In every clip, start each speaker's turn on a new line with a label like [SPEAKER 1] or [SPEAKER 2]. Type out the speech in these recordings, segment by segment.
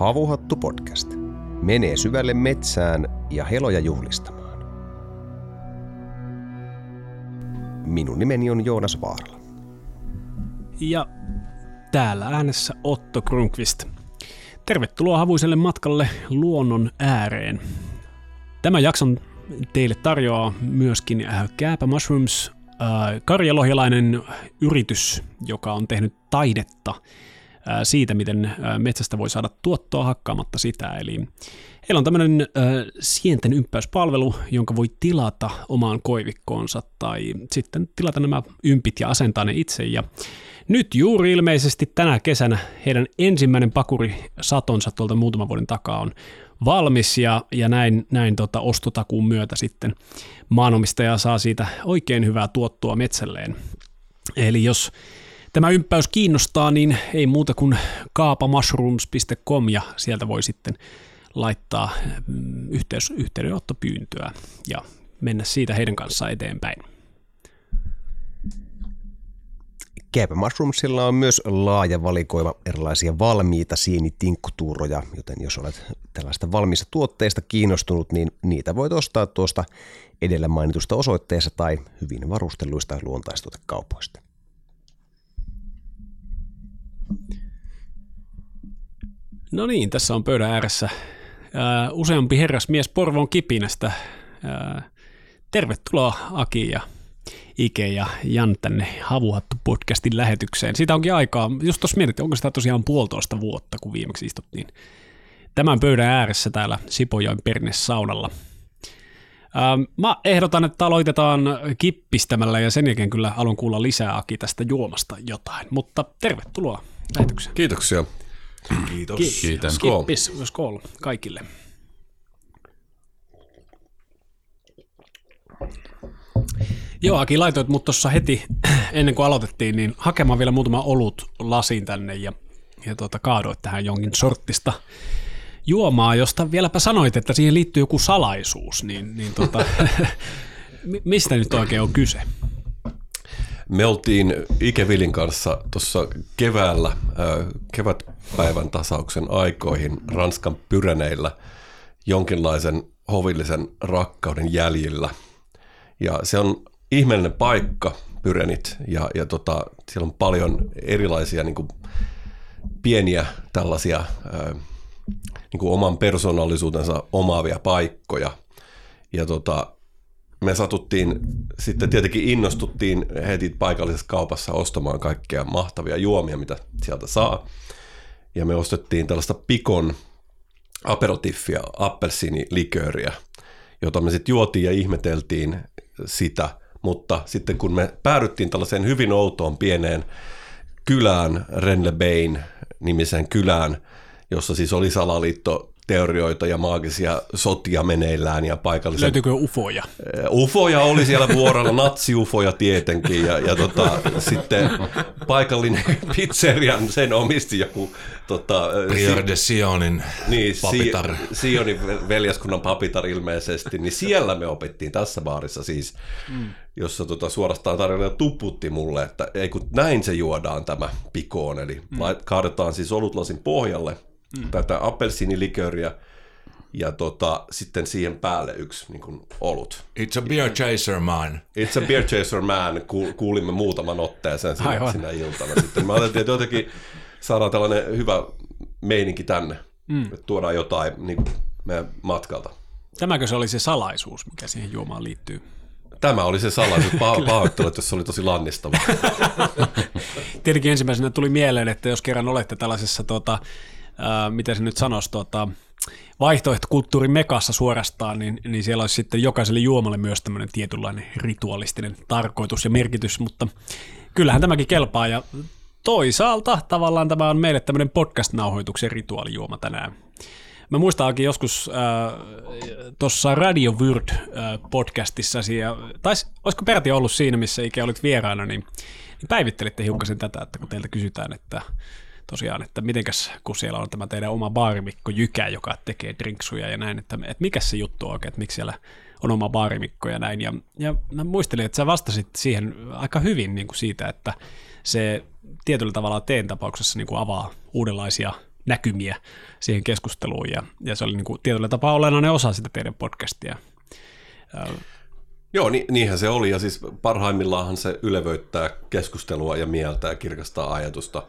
[SPEAKER 1] Havuhattu podcast. Menee syvälle metsään ja heloja juhlistamaan. Minun nimeni on Joonas Vaarala.
[SPEAKER 2] Ja täällä äänessä Otto Grunqvist. Tervetuloa havuiselle matkalle luonnon ääreen. Tämä jakson teille tarjoaa myöskin Kääpä Mushrooms, äh, karjalohjalainen yritys, joka on tehnyt taidetta – siitä, miten metsästä voi saada tuottoa hakkaamatta sitä. Eli heillä on tämmöinen sienten ympäyspalvelu, jonka voi tilata omaan koivikkoonsa tai sitten tilata nämä ympit ja asentaa ne itse. Ja nyt juuri ilmeisesti tänä kesänä heidän ensimmäinen pakuri satonsa tuolta muutaman vuoden takaa on valmis ja, ja näin, näin tota ostotakuun myötä sitten maanomistaja saa siitä oikein hyvää tuottoa metsälleen. Eli jos tämä ympäys kiinnostaa, niin ei muuta kuin kaapamushrooms.com ja sieltä voi sitten laittaa mm, yhteys, yhteydenottopyyntöä ja mennä siitä heidän kanssaan eteenpäin.
[SPEAKER 1] Kääpä Mushroomsilla on myös laaja valikoima erilaisia valmiita sienitinkkutuuroja, joten jos olet tällaista valmiista tuotteista kiinnostunut, niin niitä voit ostaa tuosta edellä mainitusta osoitteesta tai hyvin varustelluista luontaistuotekaupoista.
[SPEAKER 2] No niin, tässä on pöydän ääressä ää, useampi herrasmies Porvon kipinästä. Ää, tervetuloa Aki ja Ike ja Jan tänne Havuhattu podcastin lähetykseen. Siitä onkin aikaa, just tuossa mietit, onko sitä tosiaan puolitoista vuotta, kun viimeksi istuttiin tämän pöydän ääressä täällä Sipojoen saunalla. Ää, mä ehdotan, että aloitetaan kippistämällä ja sen jälkeen kyllä haluan kuulla lisää Aki tästä juomasta jotain, mutta tervetuloa lähetykseen.
[SPEAKER 3] Kiitoksia.
[SPEAKER 4] Kiitos.
[SPEAKER 2] Ki- Kiitän. Skippis, skol kaikille. Joo, Aki, laitoit mut tuossa heti ennen kuin aloitettiin, niin hakemaan vielä muutama olut lasin tänne ja, ja tuota, kaadoit tähän jonkin sorttista juomaa, josta vieläpä sanoit, että siihen liittyy joku salaisuus, niin, niin tuota, mistä nyt oikein on kyse?
[SPEAKER 3] Me oltiin Ikevilin kanssa tuossa keväällä, kevätpäivän tasauksen aikoihin Ranskan Pyreneillä jonkinlaisen hovillisen rakkauden jäljillä. Ja se on ihmeellinen paikka, Pyrenit, ja, ja tota, siellä on paljon erilaisia niin kuin, pieniä tällaisia niin kuin oman persoonallisuutensa omaavia paikkoja. Ja tota, me satuttiin, sitten tietenkin innostuttiin heti paikallisessa kaupassa ostamaan kaikkea mahtavia juomia, mitä sieltä saa. Ja me ostettiin tällaista pikon aperitiffia, appelsiinilikööriä, jota me sitten juotiin ja ihmeteltiin sitä. Mutta sitten kun me päädyttiin tällaiseen hyvin outoon pieneen kylään, Renlebein nimiseen kylään, jossa siis oli salaliitto teorioita ja maagisia sotia meneillään ja paikallisen...
[SPEAKER 2] Löytyykö ufoja?
[SPEAKER 3] Ufoja oli siellä vuorolla, natsiufoja tietenkin ja, ja tota, sitten paikallinen pizzerian sen omisti joku... Tota,
[SPEAKER 4] Prior de Sionin
[SPEAKER 3] niin,
[SPEAKER 4] papitar.
[SPEAKER 3] Si, Sionin veljeskunnan papitar ilmeisesti, niin siellä me opittiin tässä baarissa siis, mm. jossa tota, suorastaan tarjolla tuputti mulle, että ei kun näin se juodaan tämä pikoon, eli mm. kaadetaan siis olutlasin pohjalle – mm. tätä appelsiinilikööriä ja tota, sitten siihen päälle yksi niin kuin, olut.
[SPEAKER 4] It's a beer chaser man.
[SPEAKER 3] It's a beer chaser man, kuulimme muutaman otteeseen sinä, sinä iltana. Sitten mä ajattelin, että jotenkin saadaan tällainen hyvä meininki tänne, mm. että tuodaan jotain niin meidän matkalta.
[SPEAKER 2] Tämäkö se oli se salaisuus, mikä siihen juomaan liittyy?
[SPEAKER 3] Tämä oli se salaisuus. Paho- pahoittelut, jos se oli tosi lannistava.
[SPEAKER 2] Tietenkin ensimmäisenä tuli mieleen, että jos kerran olette tällaisessa tota, ää, miten se nyt sanoisi, tota, vaihtoehtokulttuurin mekassa suorastaan, niin, niin siellä olisi sitten jokaiselle juomalle myös tämmöinen tietynlainen ritualistinen tarkoitus ja merkitys, mutta kyllähän tämäkin kelpaa ja toisaalta tavallaan tämä on meille tämmöinen podcast-nauhoituksen rituaalijuoma tänään. Mä muistankin joskus äh, tuossa Radio Word äh, podcastissa, tai olisiko peräti ollut siinä, missä ikä olit vieraana, niin, niin päivittelitte hiukkasen tätä, että kun teiltä kysytään, että tosiaan, että mitenkäs, kun siellä on tämä teidän oma baarimikko Jykä, joka tekee drinksuja ja näin, että, että mikä se juttu on oikein, että miksi siellä on oma baarimikko ja näin. Ja, ja mä muistelin, että sä vastasit siihen aika hyvin niin kuin siitä, että se tietyllä tavalla teen tapauksessa niin kuin avaa uudenlaisia näkymiä siihen keskusteluun ja, ja se oli niin kuin tietyllä tapaa olennainen osa sitä teidän podcastia.
[SPEAKER 3] Joo, ni, niinhän se oli ja siis parhaimmillaan se ylevöittää keskustelua ja mieltä ja kirkastaa ajatusta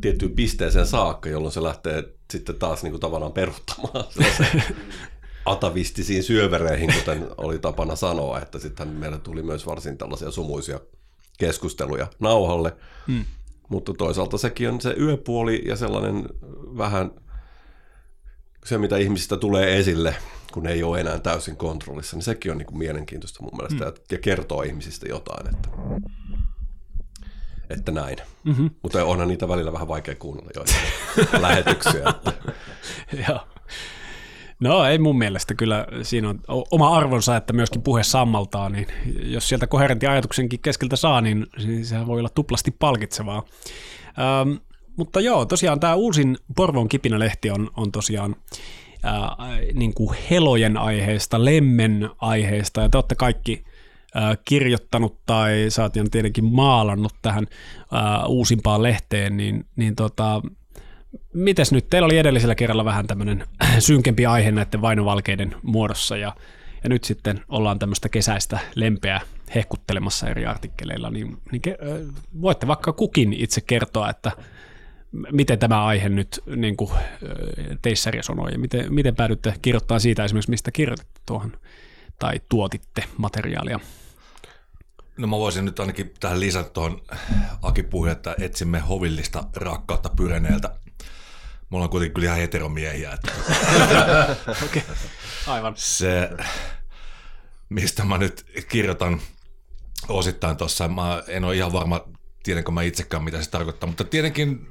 [SPEAKER 3] tiettyyn pisteeseen saakka, jolloin se lähtee sitten taas niin kuin tavallaan peruuttamaan atavistisiin syövereihin, kuten oli tapana sanoa, että sitten meillä tuli myös varsin tällaisia sumuisia keskusteluja nauhalle, hmm. mutta toisaalta sekin on se yöpuoli ja sellainen vähän se, mitä ihmisistä tulee esille, kun ei ole enää täysin kontrollissa, niin sekin on niin kuin mielenkiintoista mun mielestä hmm. ja kertoo ihmisistä jotain, että, että näin. Mm-hmm. Mutta onhan niitä välillä vähän vaikea kuunnella joita lähetyksiä. Että.
[SPEAKER 2] Joo. No ei mun mielestä kyllä siinä on oma arvonsa, että myöskin puhe sammaltaa, niin jos sieltä koherentti ajatuksenkin keskeltä saa, niin, niin sehän voi olla tuplasti palkitsevaa. Ähm, mutta joo, tosiaan tämä uusin Porvon kipinälehti on, on tosiaan ää, niin kuin helojen aiheesta, lemmen aiheesta, ja te olette kaikki ää, kirjoittanut tai saatiin tietenkin maalannut tähän ää, uusimpaan lehteen, niin, niin tota, mites nyt, teillä oli edellisellä kerralla vähän tämmöinen synkempi aihe näiden vainovalkeiden muodossa, ja, ja nyt sitten ollaan tämmöistä kesäistä lempeää hehkuttelemassa eri artikkeleilla, niin, niin voitte vaikka kukin itse kertoa, että miten tämä aihe nyt niin kuin, teissä resonoi ja miten, miten päädytte kirjoittamaan siitä esimerkiksi, mistä kirjoititte tuohon tai tuotitte materiaalia?
[SPEAKER 4] No mä voisin nyt ainakin tähän lisätä tuohon Aki puhui, että etsimme hovillista rakkautta Pyreneeltä. Me ollaan kuitenkin kyllä ihan heteromiehiä. Että
[SPEAKER 2] okay. Aivan.
[SPEAKER 4] Se, mistä mä nyt kirjoitan osittain tuossa, mä en ole ihan varma, tiedänkö mä itsekään, mitä se tarkoittaa, mutta tietenkin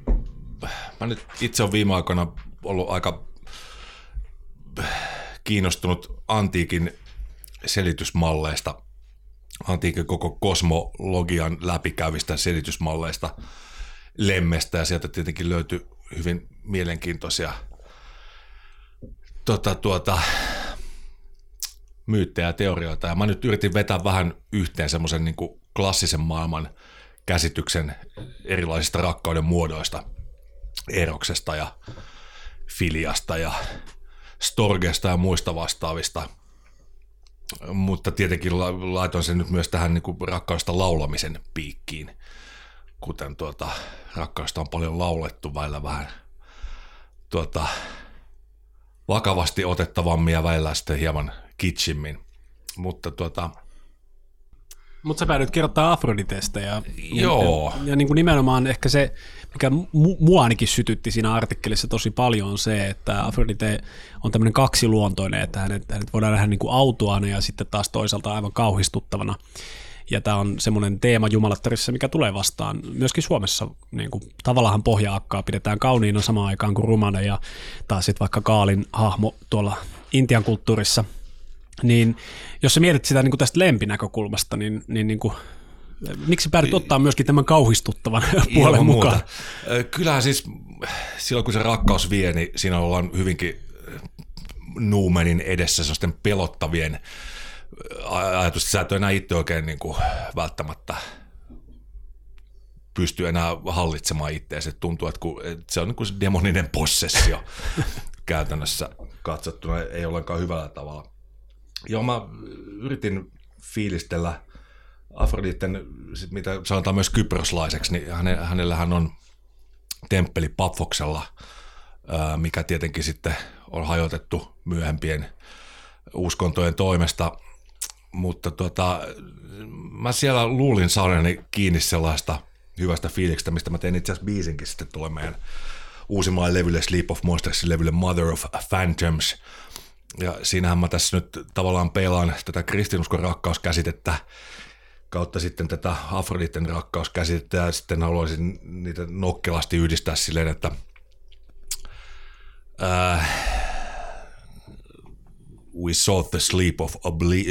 [SPEAKER 4] mä nyt itse olen viime aikoina ollut aika kiinnostunut antiikin selitysmalleista, antiikin koko kosmologian läpikäyvistä selitysmalleista lemmestä ja sieltä tietenkin löytyi hyvin mielenkiintoisia tuota, tuota, myyttejä ja teorioita. Ja mä nyt yritin vetää vähän yhteen semmoisen niin klassisen maailman käsityksen erilaisista rakkauden muodoista – Eroksesta ja Filiasta ja Storgesta ja muista vastaavista. Mutta tietenkin laitoin sen nyt myös tähän niin kuin rakkaudesta laulamisen piikkiin, kuten tuota, rakkaudesta on paljon laulettu välillä vähän tuota, vakavasti otettavammin ja välillä sitten hieman kitschimmin. Mutta tuota,
[SPEAKER 2] mutta sä päädyt kirjoittaa Afroditestä ja,
[SPEAKER 4] Joo.
[SPEAKER 2] ja, ja niin kuin nimenomaan ehkä se, mikä mu, mua ainakin sytytti siinä artikkelissa tosi paljon on se, että Afrodite on tämmöinen kaksiluontoinen, että hänet, hänet voidaan nähdä niin kuin autuaana ja sitten taas toisaalta aivan kauhistuttavana. Ja tämä on semmoinen teema jumalattarissa, mikä tulee vastaan myöskin Suomessa. Niin kuin, tavallaan pohjaakkaa pidetään kauniina samaan aikaan kuin rumana ja taas sitten vaikka Kaalin hahmo tuolla Intian kulttuurissa – niin jos sä mietit sitä niin kuin tästä lempinäkökulmasta, niin, niin, niin kuin, miksi päädyt ottaa myöskin tämän kauhistuttavan puolen mukaan?
[SPEAKER 4] Muuta. Kyllähän siis silloin kun se rakkaus vie, niin siinä ollaan hyvinkin nuumenin edessä sellaisten pelottavien ajatus, että sä et enää itse oikein niin kuin välttämättä pysty enää hallitsemaan itseäsi. Tuntuu, että, kun, että se on niin kuin se demoninen possessio käytännössä katsottuna, ei ollenkaan hyvällä tavalla. Joo, mä yritin fiilistellä Afroditten, mitä sanotaan myös kyproslaiseksi, niin häne, hänellähän on temppeli Pafoksella, mikä tietenkin sitten on hajotettu myöhempien uskontojen toimesta, mutta tota, mä siellä luulin saaneni kiinni sellaista hyvästä fiiliksestä, mistä mä tein itse asiassa biisinkin sitten tuolle meidän uusimmalle levylle Sleep of Monsters levylle Mother of Phantoms, ja siinähän mä tässä nyt tavallaan peilaan tätä kristinuskon rakkauskäsitettä kautta sitten tätä Afroditten rakkauskäsitettä ja sitten haluaisin niitä nokkelasti yhdistää silleen, että uh, we sought the sleep of obli-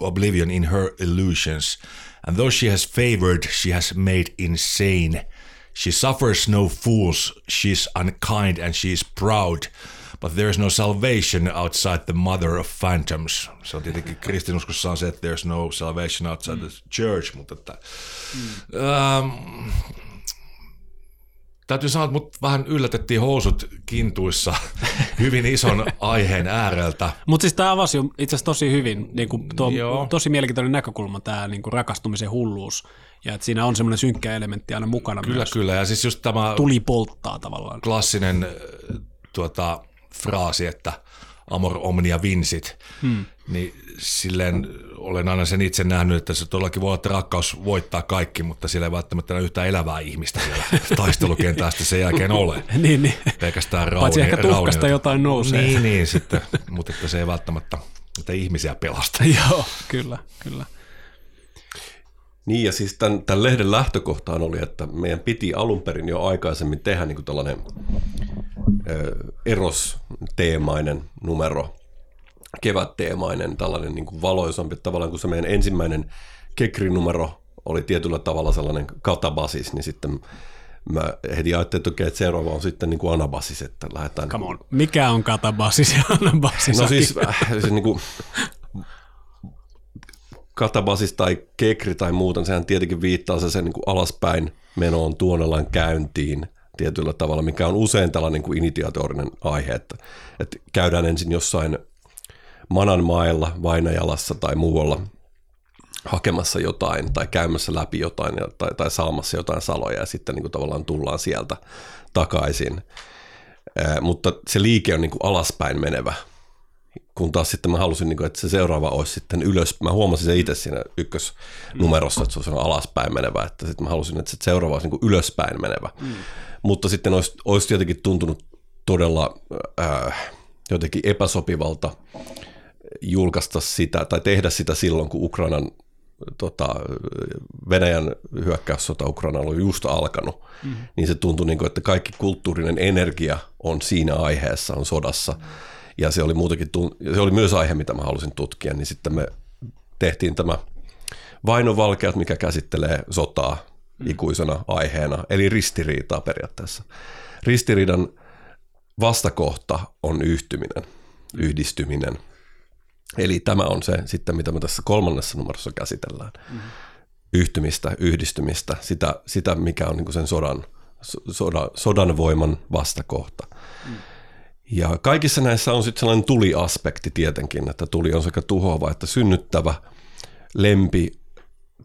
[SPEAKER 4] oblivion in her illusions. And though she has favored she has made insane. She suffers no fools. She's unkind and she's proud but there's no salvation outside the mother of phantoms. Se on tietenkin kristinuskossa on se, että there's no salvation outside mm. the church, mutta että, mm. ähm, täytyy sanoa, että mut vähän yllätettiin housut kintuissa hyvin ison aiheen ääreltä.
[SPEAKER 2] Mutta siis tämä avasi jo itse asiassa tosi hyvin, niin kuin tuo
[SPEAKER 4] Joo.
[SPEAKER 2] tosi mielenkiintoinen näkökulma, tämä niin kuin rakastumisen hulluus. Ja että siinä on semmoinen synkkä elementti aina mukana
[SPEAKER 4] Kyllä,
[SPEAKER 2] myös.
[SPEAKER 4] kyllä. Ja siis just tämä
[SPEAKER 2] Tuli polttaa tavallaan.
[SPEAKER 4] klassinen äh, tuota, fraasi, että amor omnia vincit, hmm. niin silleen olen aina sen itse nähnyt, että se todellakin voi olla, että rakkaus voittaa kaikki, mutta sillä ei välttämättä enää yhtään elävää ihmistä siellä taistelukentästä sen jälkeen ole.
[SPEAKER 2] niin, niin.
[SPEAKER 4] Pelkästään rauni,
[SPEAKER 2] Paitsi ehkä tuhkasta jotain nousee.
[SPEAKER 4] Niin, niin sitten, mutta että se ei välttämättä että ihmisiä pelasta.
[SPEAKER 2] Joo, kyllä, kyllä.
[SPEAKER 3] Niin ja siis tämän, tämän lehden lähtökohtaan oli, että meidän piti alun perin jo aikaisemmin tehdä niin kuin tällainen ö, erosteemainen numero, kevätteemainen, tällainen niin kuin valoisampi tavallaan, kun se meidän ensimmäinen kekrinumero oli tietyllä tavalla sellainen katabasis, niin sitten mä heti ajattelin, että, okei, että seuraava on sitten niin kuin anabasis, että lähdetään...
[SPEAKER 2] Come on. Mikä on katabasis ja anabasis?
[SPEAKER 3] No siis äh, se niin kuin, katabasis tai kekri tai muuten, sehän tietenkin viittaa se sen niin kuin alaspäin menoon tuonelan käyntiin tietyllä tavalla, mikä on usein tällainen niin initiatorinen aihe, että, että käydään ensin jossain manan mailla, vainajalassa tai muualla hakemassa jotain tai käymässä läpi jotain tai, tai saamassa jotain saloja ja sitten niin kuin tavallaan tullaan sieltä takaisin. Ää, mutta se liike on niin kuin alaspäin menevä, kun taas sitten mä halusin, niin kuin, että se seuraava olisi sitten ylös. Mä huomasin se itse siinä ykkösnumerossa, että se on alaspäin menevä, että sitten mä halusin, että se seuraava olisi niin kuin ylöspäin menevä. Mm. Mutta sitten olisi, olisi jotenkin tuntunut todella äh, jotenkin epäsopivalta julkaista sitä tai tehdä sitä silloin, kun Ukrainan tota, Venäjän hyökkäyssota Ukraina oli just alkanut, mm. niin se tuntui, niin kuin, että kaikki kulttuurinen energia on siinä aiheessa, on sodassa. Mm. Ja se oli, muutenkin, se oli myös aihe, mitä mä halusin tutkia, niin sitten me tehtiin tämä Vainovalkeat, mikä käsittelee sotaa mm. ikuisena aiheena, eli ristiriitaa periaatteessa. Ristiriidan vastakohta on yhtyminen, yhdistyminen. Eli tämä on se sitten, mitä me tässä kolmannessa numerossa käsitellään. Mm-hmm. Yhtymistä, yhdistymistä, sitä, sitä mikä on niin sen sodan, sodan, sodan voiman vastakohta. Mm. Ja kaikissa näissä on sitten sellainen tuliaspekti tietenkin, että tuli on sekä tuhoava että synnyttävä. Lempi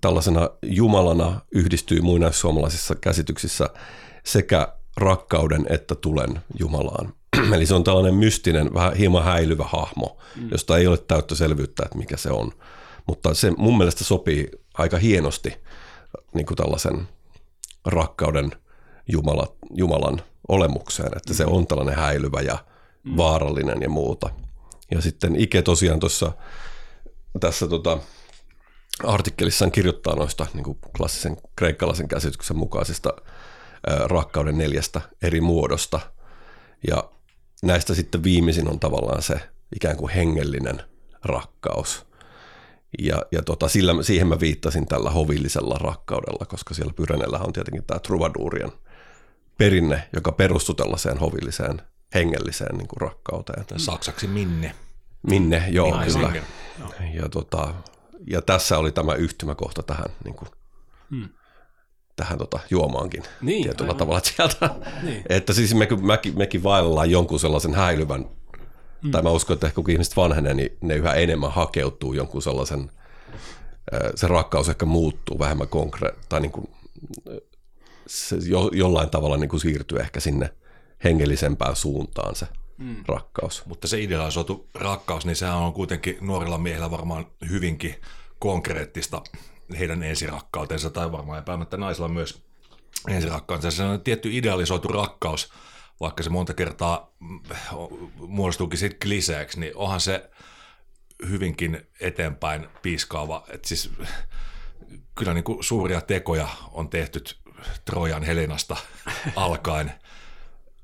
[SPEAKER 3] tällaisena jumalana yhdistyy muinaissuomalaisissa käsityksissä sekä rakkauden että tulen Jumalaan. Eli se on tällainen mystinen, vähän hieman häilyvä hahmo, mm. josta ei ole täyttä selvyyttä, että mikä se on. Mutta se mun mielestä sopii aika hienosti niin kuin tällaisen rakkauden Jumala, Jumalan olemukseen, että mm. se on tällainen häilyvä ja mm. vaarallinen ja muuta. Ja sitten Ike tosiaan tuossa tässä tota, artikkelissaan kirjoittaa noista niin kuin klassisen kreikkalaisen käsityksen mukaisista rakkauden neljästä eri muodosta. Ja näistä sitten viimeisin on tavallaan se ikään kuin hengellinen rakkaus. Ja, ja tota, sillä, siihen mä viittasin tällä hovillisella rakkaudella, koska siellä Pyrenellä on tietenkin tämä Troubadourien perinne, joka perustui tällaiseen hovilliseen hengelliseen niin kuin rakkauteen.
[SPEAKER 4] Saksaksi minne.
[SPEAKER 3] Minne, joo,
[SPEAKER 4] Minne
[SPEAKER 3] kyllä.
[SPEAKER 4] Singer.
[SPEAKER 3] Ja, tota, ja tässä oli tämä yhtymäkohta tähän, niin kuin,
[SPEAKER 2] Hmm.
[SPEAKER 3] tähän tota, juomaankin
[SPEAKER 2] Niin,
[SPEAKER 3] tietyllä
[SPEAKER 2] aivan.
[SPEAKER 3] tavalla sieltä.
[SPEAKER 2] Niin.
[SPEAKER 3] Että siis me, mekin, mekin vaellaan jonkun sellaisen häilyvän, mm. tai mä uskon, että ehkä kun ihmiset vanhenee, niin ne yhä enemmän hakeutuu jonkun sellaisen, se rakkaus ehkä muuttuu vähemmän konkre- tai niin kuin, se jo, jollain tavalla niin kuin siirtyy ehkä sinne hengellisempään suuntaan se mm. rakkaus.
[SPEAKER 4] Mutta se idealisoitu rakkaus, niin sehän on kuitenkin nuorilla miehillä varmaan hyvinkin konkreettista heidän ensirakkautensa, tai varmaan epäimättä naisilla myös ensirakkautensa. Se on tietty idealisoitu rakkaus, vaikka se monta kertaa mm, muodostuukin sitten kliseeksi, niin onhan se hyvinkin eteenpäin piiskaava. Et siis, kyllä niin kuin suuria tekoja on tehty Trojan Helenasta alkaen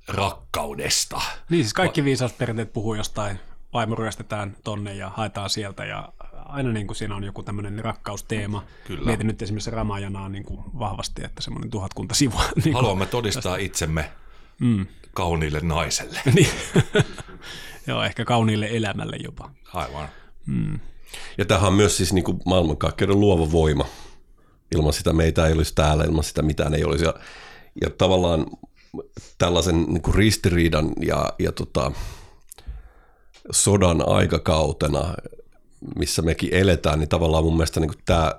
[SPEAKER 4] rakkaudesta.
[SPEAKER 2] Niin siis kaikki viisausperinteet puhuu jostain, vaimo ryöstetään tonne ja haetaan sieltä ja aina niin kuin siinä on joku tämmöinen rakkausteema.
[SPEAKER 4] Kyllä.
[SPEAKER 2] Mietin nyt esimerkiksi Ramajanaa niin kuin vahvasti, että semmoinen tuhatkunta sivua. Niin kuin,
[SPEAKER 4] Haluamme todistaa itsemme
[SPEAKER 2] mm,
[SPEAKER 4] kauniille naiselle.
[SPEAKER 2] niin. Joo, ehkä kauniille elämälle jopa.
[SPEAKER 4] Aivan.
[SPEAKER 3] Ja tämähän on myös siis niin kuin maailmankaikkeuden luova voima. Ilman sitä meitä ei olisi täällä, ilman sitä mitään ei olisi. Ja, ja tavallaan tällaisen niin kuin ristiriidan ja, ja tota, sodan aikakautena, missä mekin eletään, niin tavallaan mun mielestä niin kuin tämä,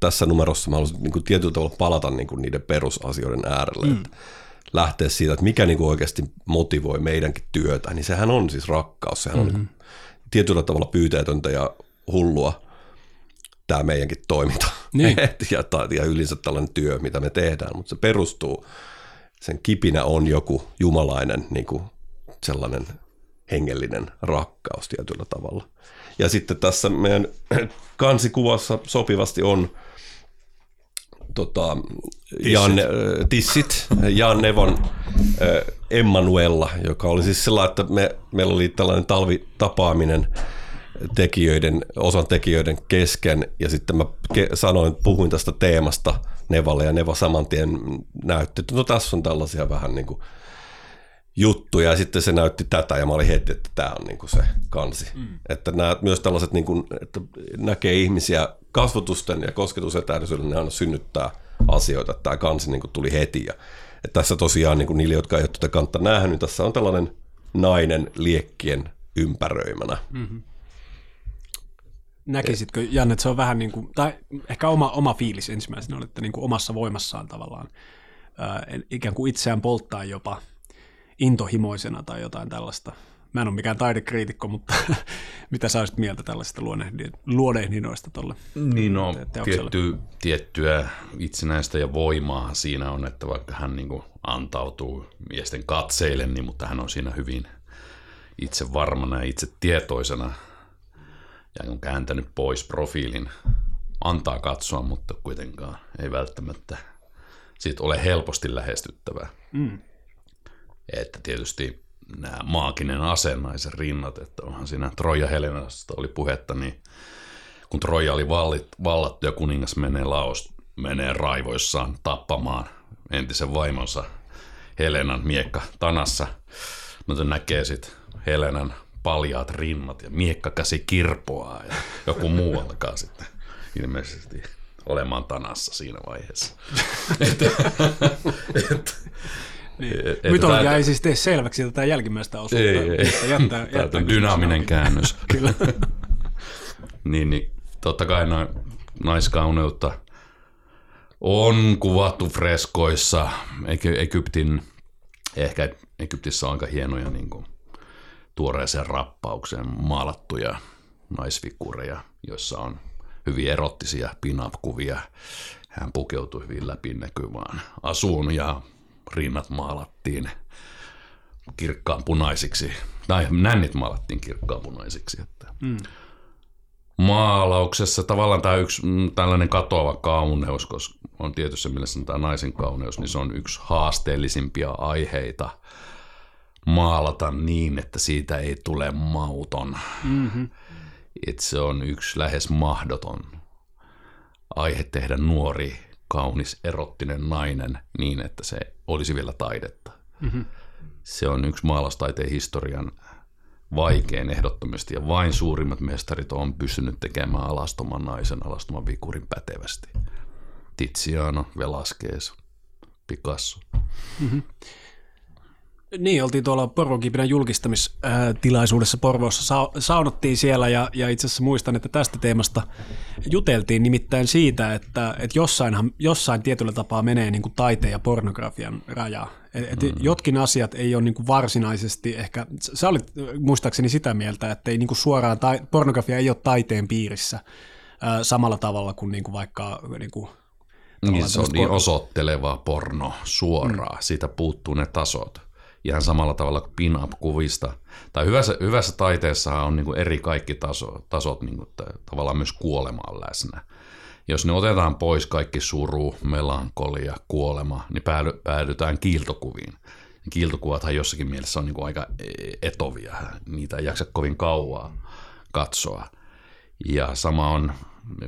[SPEAKER 3] tässä numerossa mä haluaisin niin kuin tietyllä tavalla palata niin kuin niiden perusasioiden äärelle. Mm. Että lähteä siitä, että mikä niin kuin oikeasti motivoi meidänkin työtä, niin sehän on siis rakkaus. Sehän mm-hmm. on niin tietyllä tavalla pyyteetöntä ja hullua tämä meidänkin toiminta niin. ja, ja yleensä tällainen työ, mitä me tehdään, mutta se perustuu, sen kipinä on joku jumalainen niin kuin sellainen hengellinen rakkaus tietyllä tavalla. Ja sitten tässä meidän kansikuvassa sopivasti on tota, Jan, äh, tissit, Jan Nevon äh, Emmanuella, joka oli siis sillä että me, meillä oli tällainen talvitapaaminen tekijöiden, osan tekijöiden kesken, ja sitten mä ke- sanoin, puhuin tästä teemasta Nevalle, ja Neva saman tien näytti, että no tässä on tällaisia vähän niin kuin juttuja, ja sitten se näytti tätä, ja mä olin heti, että tämä on niin kuin se kansi. Mm. Että nämä, myös tällaiset, niin kuin, että näkee ihmisiä kasvotusten ja kosketusetäisyydellä, ne aina synnyttää asioita, että tämä kansi niin kuin tuli heti, ja että tässä tosiaan niin kuin niille, jotka ei ole tätä kantta nähnyt, niin tässä on tällainen nainen liekkien ympäröimänä. Mm-hmm.
[SPEAKER 2] Näkisitkö, Janne, että se on vähän niin kuin, tai ehkä oma, oma fiilis ensimmäisenä oli, että niin kuin omassa voimassaan tavallaan ää, ikään kuin itseään polttaa jopa intohimoisena tai jotain tällaista. Mä en ole mikään taidekriitikko, mutta mitä sä olisit mieltä tällaisista luodehdinoista tuolle
[SPEAKER 5] Niin no, tietty, tiettyä itsenäistä ja voimaa siinä on, että vaikka hän niin kuin antautuu miesten katseille, niin, mutta hän on siinä hyvin itse varmana ja itse tietoisena ja on kääntänyt pois profiilin. Antaa katsoa, mutta kuitenkaan ei välttämättä siitä ole helposti lähestyttävää. Mm. Että tietysti nämä maaginen asennaisen rinnat, että onhan siinä Troja Helenasta oli puhetta, niin kun Troja oli vallit, vallattu ja kuningas menee Laos, menee raivoissaan tappamaan entisen vaimonsa Helenan miekka tanassa, mutta näkee sitten Helenan paljaat rinnat ja miekkakäsi kirpoaa ja joku muu alkaa sitten ilmeisesti olemaan tanassa siinä vaiheessa. et,
[SPEAKER 2] et, niin. Mytologia ei siis tee selväksi tätä jälkimmäistä osuutta. Ei,
[SPEAKER 5] ei. Jättää, jättää dynaaminen käännös. Kyllä. niin, niin, totta kai no, naiskauneutta on kuvattu freskoissa. Egyptin, ehkä Egyptissä on aika hienoja niin kuin, tuoreeseen rappaukseen maalattuja naisfiguureja, joissa on hyvin erottisia pin-up-kuvia. Hän pukeutui hyvin läpinäkyvään asuun ja rinnat maalattiin kirkkaan punaisiksi, tai nännit maalattiin kirkkaan punaisiksi. Että mm. Maalauksessa tavallaan tämä yksi mm, tällainen katoava kauneus, koska on tietysti mielessä tämä naisen kauneus, niin se on yksi haasteellisimpia aiheita maalata niin, että siitä ei tule mauton. Mm-hmm. Et se on yksi lähes mahdoton aihe tehdä nuori kaunis, erottinen nainen niin, että se olisi vielä taidetta. Mm-hmm. Se on yksi maalastaiteen historian vaikein ehdottomasti, ja vain suurimmat mestarit on pystynyt tekemään alastoman naisen, alastoman vikurin pätevästi. Tiziano, Velasquez, Picasso. Mm-hmm.
[SPEAKER 2] Niin, oltiin tuolla Porvokipinän julkistamistilaisuudessa Porvoossa, sa- saunottiin siellä ja, ja itse asiassa muistan, että tästä teemasta juteltiin nimittäin siitä, että, että jossainhan, jossain tietyllä tapaa menee niin kuin taiteen ja pornografian raja. Et, et mm. Jotkin asiat ei ole niin kuin varsinaisesti ehkä, sä olit muistaakseni sitä mieltä, että ei niin kuin suoraan, tai, pornografia ei ole taiteen piirissä äh, samalla tavalla kuin, niin kuin vaikka niin kuin,
[SPEAKER 5] niin, se on niin osoittelevaa porno suoraan, mm. siitä puuttuu ne tasot ihan samalla tavalla kuin pin-up-kuvista. Tai hyvässä, hyvässä taiteessa on niin eri kaikki taso, tasot niin kuin, tavallaan myös kuolemaan läsnä. Jos ne otetaan pois kaikki suru, melankolia, kuolema, niin päädytään kiiltokuviin. Kiiltokuvathan jossakin mielessä on niin kuin aika etovia, niitä ei jaksa kovin kauaa katsoa. Ja sama on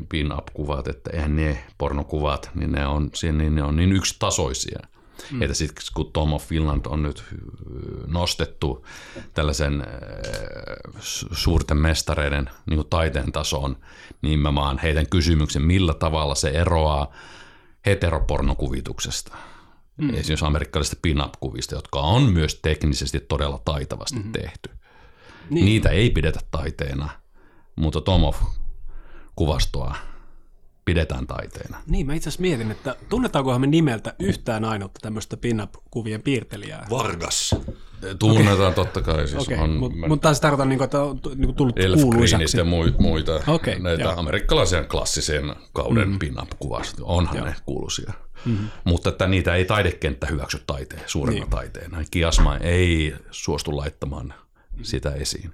[SPEAKER 5] pin-up-kuvat, että eihän ne pornokuvat, niin ne on, niin ne on niin yksitasoisia – Mm. Että sitten kun Tom of Finland on nyt nostettu tällaisen suurten mestareiden niin taiteen tasoon, niin mä vaan heidän kysymyksen, millä tavalla se eroaa heteropornokuvituksesta. mm. esimerkiksi amerikkalaisista pin-up-kuvista, jotka on myös teknisesti todella taitavasti mm-hmm. tehty. Niin. Niitä ei pidetä taiteena, mutta Tomov kuvastoa pidetään taiteena.
[SPEAKER 2] Niin, mä itse asiassa mietin, että tunnetaankohan me nimeltä yhtään ainutta tämmöistä pin-up-kuvien piirtelijää?
[SPEAKER 4] Vargas.
[SPEAKER 5] Tunnetaan okay. totta kai. Siis
[SPEAKER 2] okay. Mutta mut taas tarkoitan, niin kuin, että on niin tullut kuuluisaksi.
[SPEAKER 5] ja muita, okay, näitä joo. amerikkalaisia klassisen kauden mm-hmm. pin-up-kuvasta. Onhan joo. ne kuuluisia. Mm-hmm. Mutta että niitä ei taidekenttä hyväksy taiteen, suurena niin. taiteena. Kiasma ei suostu laittamaan sitä esiin.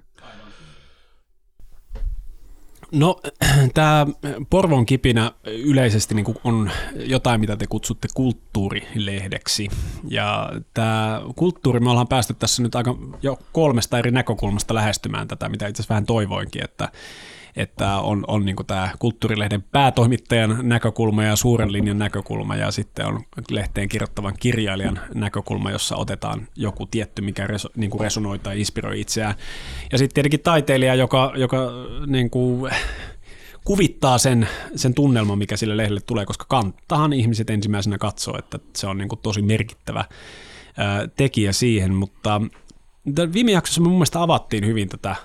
[SPEAKER 2] No tämä Porvon kipinä yleisesti niin on jotain, mitä te kutsutte kulttuurilehdeksi. Ja tämä kulttuuri, me ollaan päästy tässä nyt aika jo kolmesta eri näkökulmasta lähestymään tätä, mitä itse asiassa vähän toivoinkin, että että on, on niin tämä kulttuurilehden päätoimittajan näkökulma ja suuren linjan näkökulma ja sitten on lehteen kirjoittavan kirjailijan näkökulma, jossa otetaan joku tietty, mikä reso, niin kuin resonoi tai inspiroi itseään. Ja sitten tietenkin taiteilija, joka, joka niin kuin, kuvittaa sen, sen tunnelman, mikä sille lehdelle tulee, koska kanttahan ihmiset ensimmäisenä katsoo, että se on niin kuin tosi merkittävä tekijä siihen, mutta viime jaksossa me mun mielestä avattiin hyvin tätä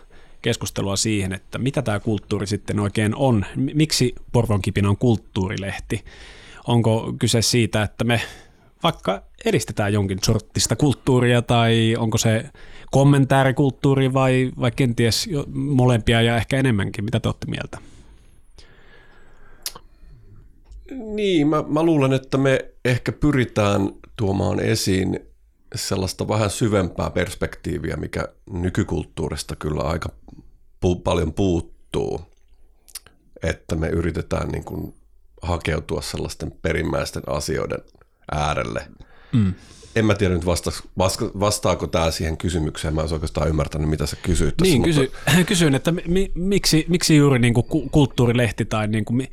[SPEAKER 2] keskustelua siihen, että mitä tämä kulttuuri sitten oikein on. Miksi Porvonkipinä on kulttuurilehti? Onko kyse siitä, että me vaikka edistetään jonkin sorttista kulttuuria tai onko se kommentaarikulttuuri vai, vai kenties molempia ja ehkä enemmänkin? Mitä te olette mieltä?
[SPEAKER 3] Niin, mä, mä luulen, että me ehkä pyritään tuomaan esiin sellaista vähän syvempää perspektiiviä, mikä nykykulttuurista kyllä aika pu- paljon puuttuu, että me yritetään niin kuin hakeutua sellaisten perimmäisten asioiden äärelle. Mm en mä tiedä nyt vasta, vastaako tämä siihen kysymykseen. Mä en oikeastaan ymmärtänyt, mitä sä kysyit
[SPEAKER 2] tässä. Niin, kysy, mutta... kysyin, että mi, miksi, miksi juuri niin kuin kulttuurilehti tai niin kuin,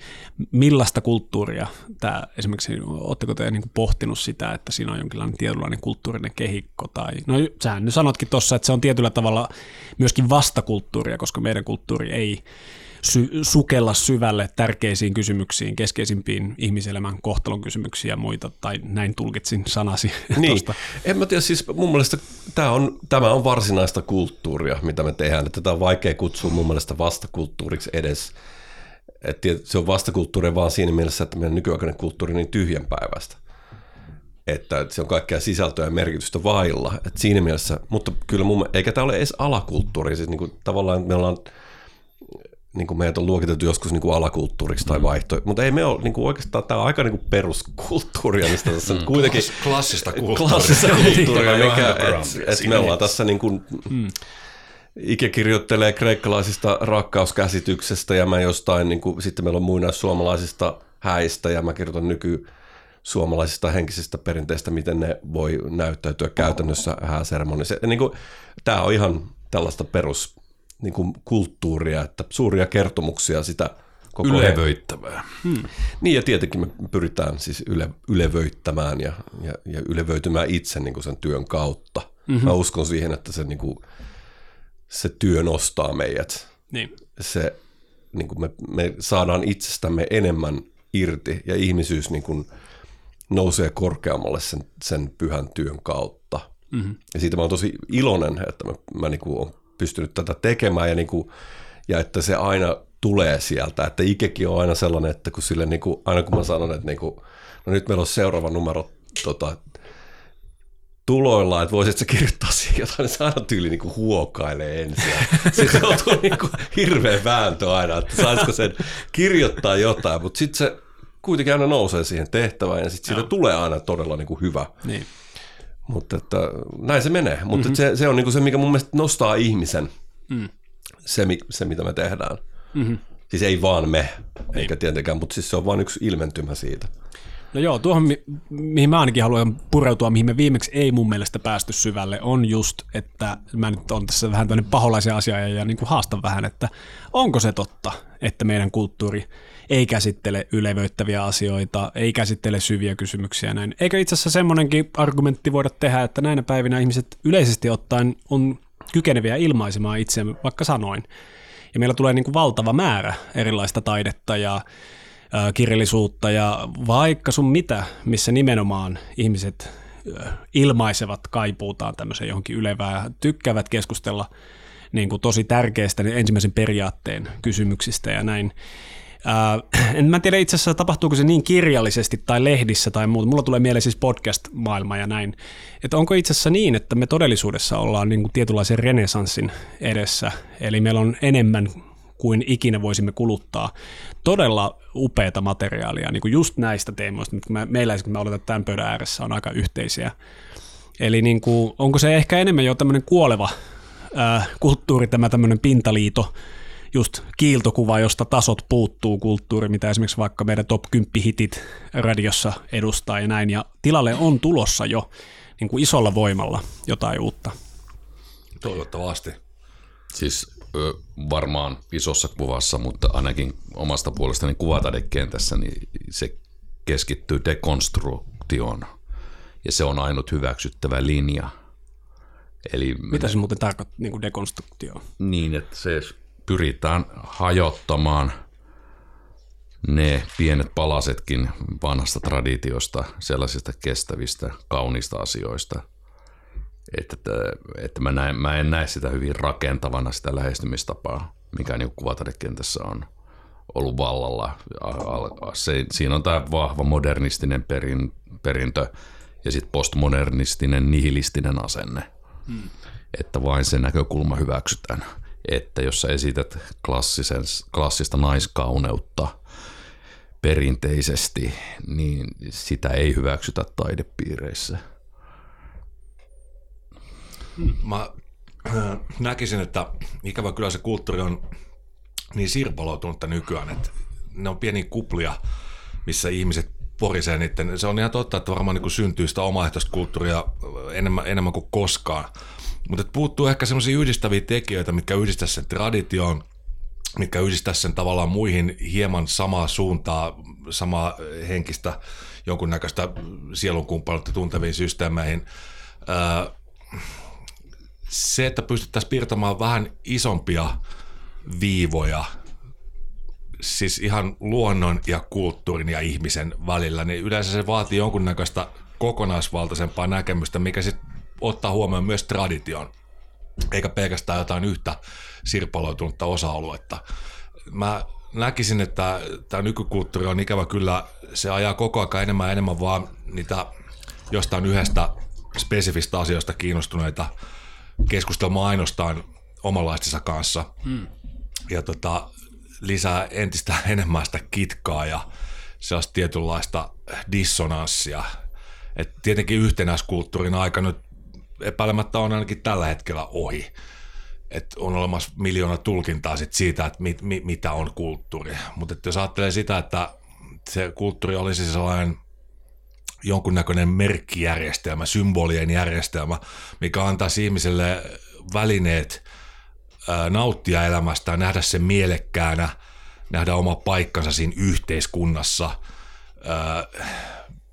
[SPEAKER 2] millaista kulttuuria tämä esimerkiksi, oletteko te niin kuin pohtinut sitä, että siinä on jonkinlainen tietynlainen kulttuurinen kehikko? Tai, no sähän nyt sanotkin tuossa, että se on tietyllä tavalla myöskin vastakulttuuria, koska meidän kulttuuri ei sy- sukella syvälle tärkeisiin kysymyksiin, keskeisimpiin ihmiselämän kohtalon kysymyksiä ja muita, tai näin tulkitsin sanasi.
[SPEAKER 3] Niin, tosta. en mä tiedä, siis mun mielestä tämä on, tämä on varsinaista kulttuuria, mitä me tehdään, että tätä on vaikea kutsua mun mielestä vastakulttuuriksi edes. että se on vastakulttuuri vaan siinä mielessä, että meidän nykyaikainen kulttuuri on niin tyhjänpäiväistä että se on kaikkea sisältöä ja merkitystä vailla. Et siinä mielessä, mutta kyllä mun, eikä tämä ole edes alakulttuuri, siis niin kuin, tavallaan me ollaan niin kuin meidät on luokiteltu joskus niin kuin alakulttuuriksi tai mm. vaihto, mutta ei me ole niin kuin oikeastaan, tämä on aika niin kuin peruskulttuuria, mistä tässä mm. kuitenkin...
[SPEAKER 4] Klassista kulttuuria.
[SPEAKER 3] Klassista kulttuuria, mikä, että et me ollaan tässä niin kuin, mm. Ike kirjoittelee kreikkalaisista rakkauskäsityksestä ja mä jostain, niin kuin, sitten meillä on muinais suomalaisista häistä ja mä kirjoitan nyky suomalaisista henkisistä perinteistä, miten ne voi näyttäytyä käytännössä hääseremonissa. Niin kuin, tämä on ihan tällaista perus niin kuin kulttuuria, että suuria kertomuksia sitä
[SPEAKER 5] koko Ylevöittävää.
[SPEAKER 3] Hmm. Niin ja tietenkin me pyritään siis yle, ylevöittämään ja, ja, ja ylevöitymään itse niin kuin sen työn kautta. Mm-hmm. Mä uskon siihen, että se, niin kuin, se työ nostaa meidät. Niin. Se, niin kuin me, me saadaan itsestämme enemmän irti ja ihmisyys niin kuin nousee korkeammalle sen, sen pyhän työn kautta. Mm-hmm. Ja siitä mä oon tosi iloinen, että mä, mä niin kuin pystynyt tätä tekemään ja, niin kuin, ja että se aina tulee sieltä. Että Ikekin on aina sellainen, että kun sille niin kuin, aina kun mä sanon, että niin kuin, no nyt meillä on seuraava numero tota, tuloilla, että voisitko kirjoittaa siihen jotain, niin se aina tyyli niin kuin huokailee ensin. Sitten on niin kuin hirveä vääntö aina, että saisiko sen kirjoittaa jotain, mutta sitten se kuitenkin aina nousee siihen tehtävään ja sitten siitä tulee aina todella niin kuin hyvä. Niin. Mutta että, näin se menee. Mutta mm-hmm. se, se on niinku se, mikä mun mielestä nostaa ihmisen, mm. se, se mitä me tehdään. Mm-hmm. Siis ei vaan me, eikä tietenkään, mutta siis se on vain yksi ilmentymä siitä.
[SPEAKER 2] No joo, tuohon mi- mihin mä ainakin haluan pureutua, mihin me viimeksi ei mun mielestä päästy syvälle, on just, että mä nyt on tässä vähän tämmöinen paholaisen asia ja niin kuin haastan vähän, että onko se totta, että meidän kulttuuri ei käsittele ylevöittäviä asioita, ei käsittele syviä kysymyksiä näin. Eikö itse asiassa semmoinenkin argumentti voida tehdä, että näinä päivinä ihmiset yleisesti ottaen on kykeneviä ilmaisemaan itseään vaikka sanoin. Ja meillä tulee niin kuin valtava määrä erilaista taidetta ja kirjallisuutta ja vaikka sun mitä, missä nimenomaan ihmiset ilmaisevat kaipuutaan tämmöiseen johonkin ylevään, tykkäävät keskustella niin kuin tosi tärkeistä niin ensimmäisen periaatteen kysymyksistä ja näin. Äh, en mä tiedä itse asiassa tapahtuuko se niin kirjallisesti tai lehdissä tai muuta. Mulla tulee mieleen siis podcast-maailma ja näin. Että onko itse asiassa niin, että me todellisuudessa ollaan niin kuin tietynlaisen renesanssin edessä. Eli meillä on enemmän kuin ikinä voisimme kuluttaa todella upeata materiaalia, niin kuin just näistä teemoista, mitkä me, meillä kun me oletetaan tämän pöydän ääressä, on aika yhteisiä. Eli niin kuin, onko se ehkä enemmän jo tämmöinen kuoleva ää, kulttuuri, tämä tämmöinen pintaliito, just kiiltokuva, josta tasot puuttuu kulttuuri, mitä esimerkiksi vaikka meidän top 10 hitit radiossa edustaa ja näin, ja tilalle on tulossa jo niin kuin isolla voimalla jotain uutta.
[SPEAKER 4] Toivottavasti.
[SPEAKER 5] Siis varmaan isossa kuvassa, mutta ainakin omasta puolestani kuvatadekentässä, niin se keskittyy dekonstruktioon. Ja se on ainut hyväksyttävä linja.
[SPEAKER 2] Eli Mitä se muuten tarkoittaa, niin kuin dekonstruktio?
[SPEAKER 5] Niin, että se pyritään hajottamaan ne pienet palasetkin vanhasta traditiosta, sellaisista kestävistä, kaunista asioista – että, että mä, näen, mä en näe sitä hyvin rakentavana sitä lähestymistapaa, mikä niin kuvatadekentässä on ollut vallalla. Se, siinä on tämä vahva modernistinen perin, perintö ja sitten postmodernistinen nihilistinen asenne. Hmm. Että vain se näkökulma hyväksytään. Että jos sä esität klassisen, klassista naiskauneutta perinteisesti, niin sitä ei hyväksytä taidepiireissä –
[SPEAKER 4] Mä äh, näkisin, että ikävä kyllä se kulttuuri on niin sirpaloitunutta nykyään, että ne on pieniä kuplia, missä ihmiset porisee niiden. Se on ihan totta, että varmaan niin syntyy sitä omaehtoista kulttuuria enemmän, enemmän kuin koskaan. Mutta puuttuu ehkä semmoisia yhdistäviä tekijöitä, mitkä yhdistää sen traditioon, mitkä yhdistää sen tavallaan muihin hieman samaa suuntaa, samaa henkistä jonkunnäköistä sielunkumppanuutta tunteviin systeemeihin. Öö, se, että pystyttäisiin piirtämään vähän isompia viivoja, siis ihan luonnon ja kulttuurin ja ihmisen välillä, niin yleensä se vaatii jonkunnäköistä kokonaisvaltaisempaa näkemystä, mikä sitten ottaa huomioon myös tradition, eikä pelkästään jotain yhtä sirpaloitunutta osa-aluetta. Mä näkisin, että tämä nykykulttuuri on ikävä kyllä, se ajaa koko ajan enemmän ja enemmän vaan niitä jostain yhdestä spesifistä asioista kiinnostuneita keskustelma ainoastaan omanlaistensa kanssa hmm. ja tota, lisää entistä enemmän sitä kitkaa ja sellaista tietynlaista dissonanssia. Et tietenkin yhtenäiskulttuurin aika nyt epäilemättä on ainakin tällä hetkellä ohi. Et on olemassa miljoona tulkintaa sit siitä, että mit, mit, mitä on kulttuuri. Mutta jos ajattelee sitä, että se kulttuuri olisi sellainen – jonkunnäköinen merkkijärjestelmä, symbolien järjestelmä, mikä antaisi ihmiselle välineet nauttia elämästä, nähdä sen mielekkäänä, nähdä oma paikkansa siinä yhteiskunnassa,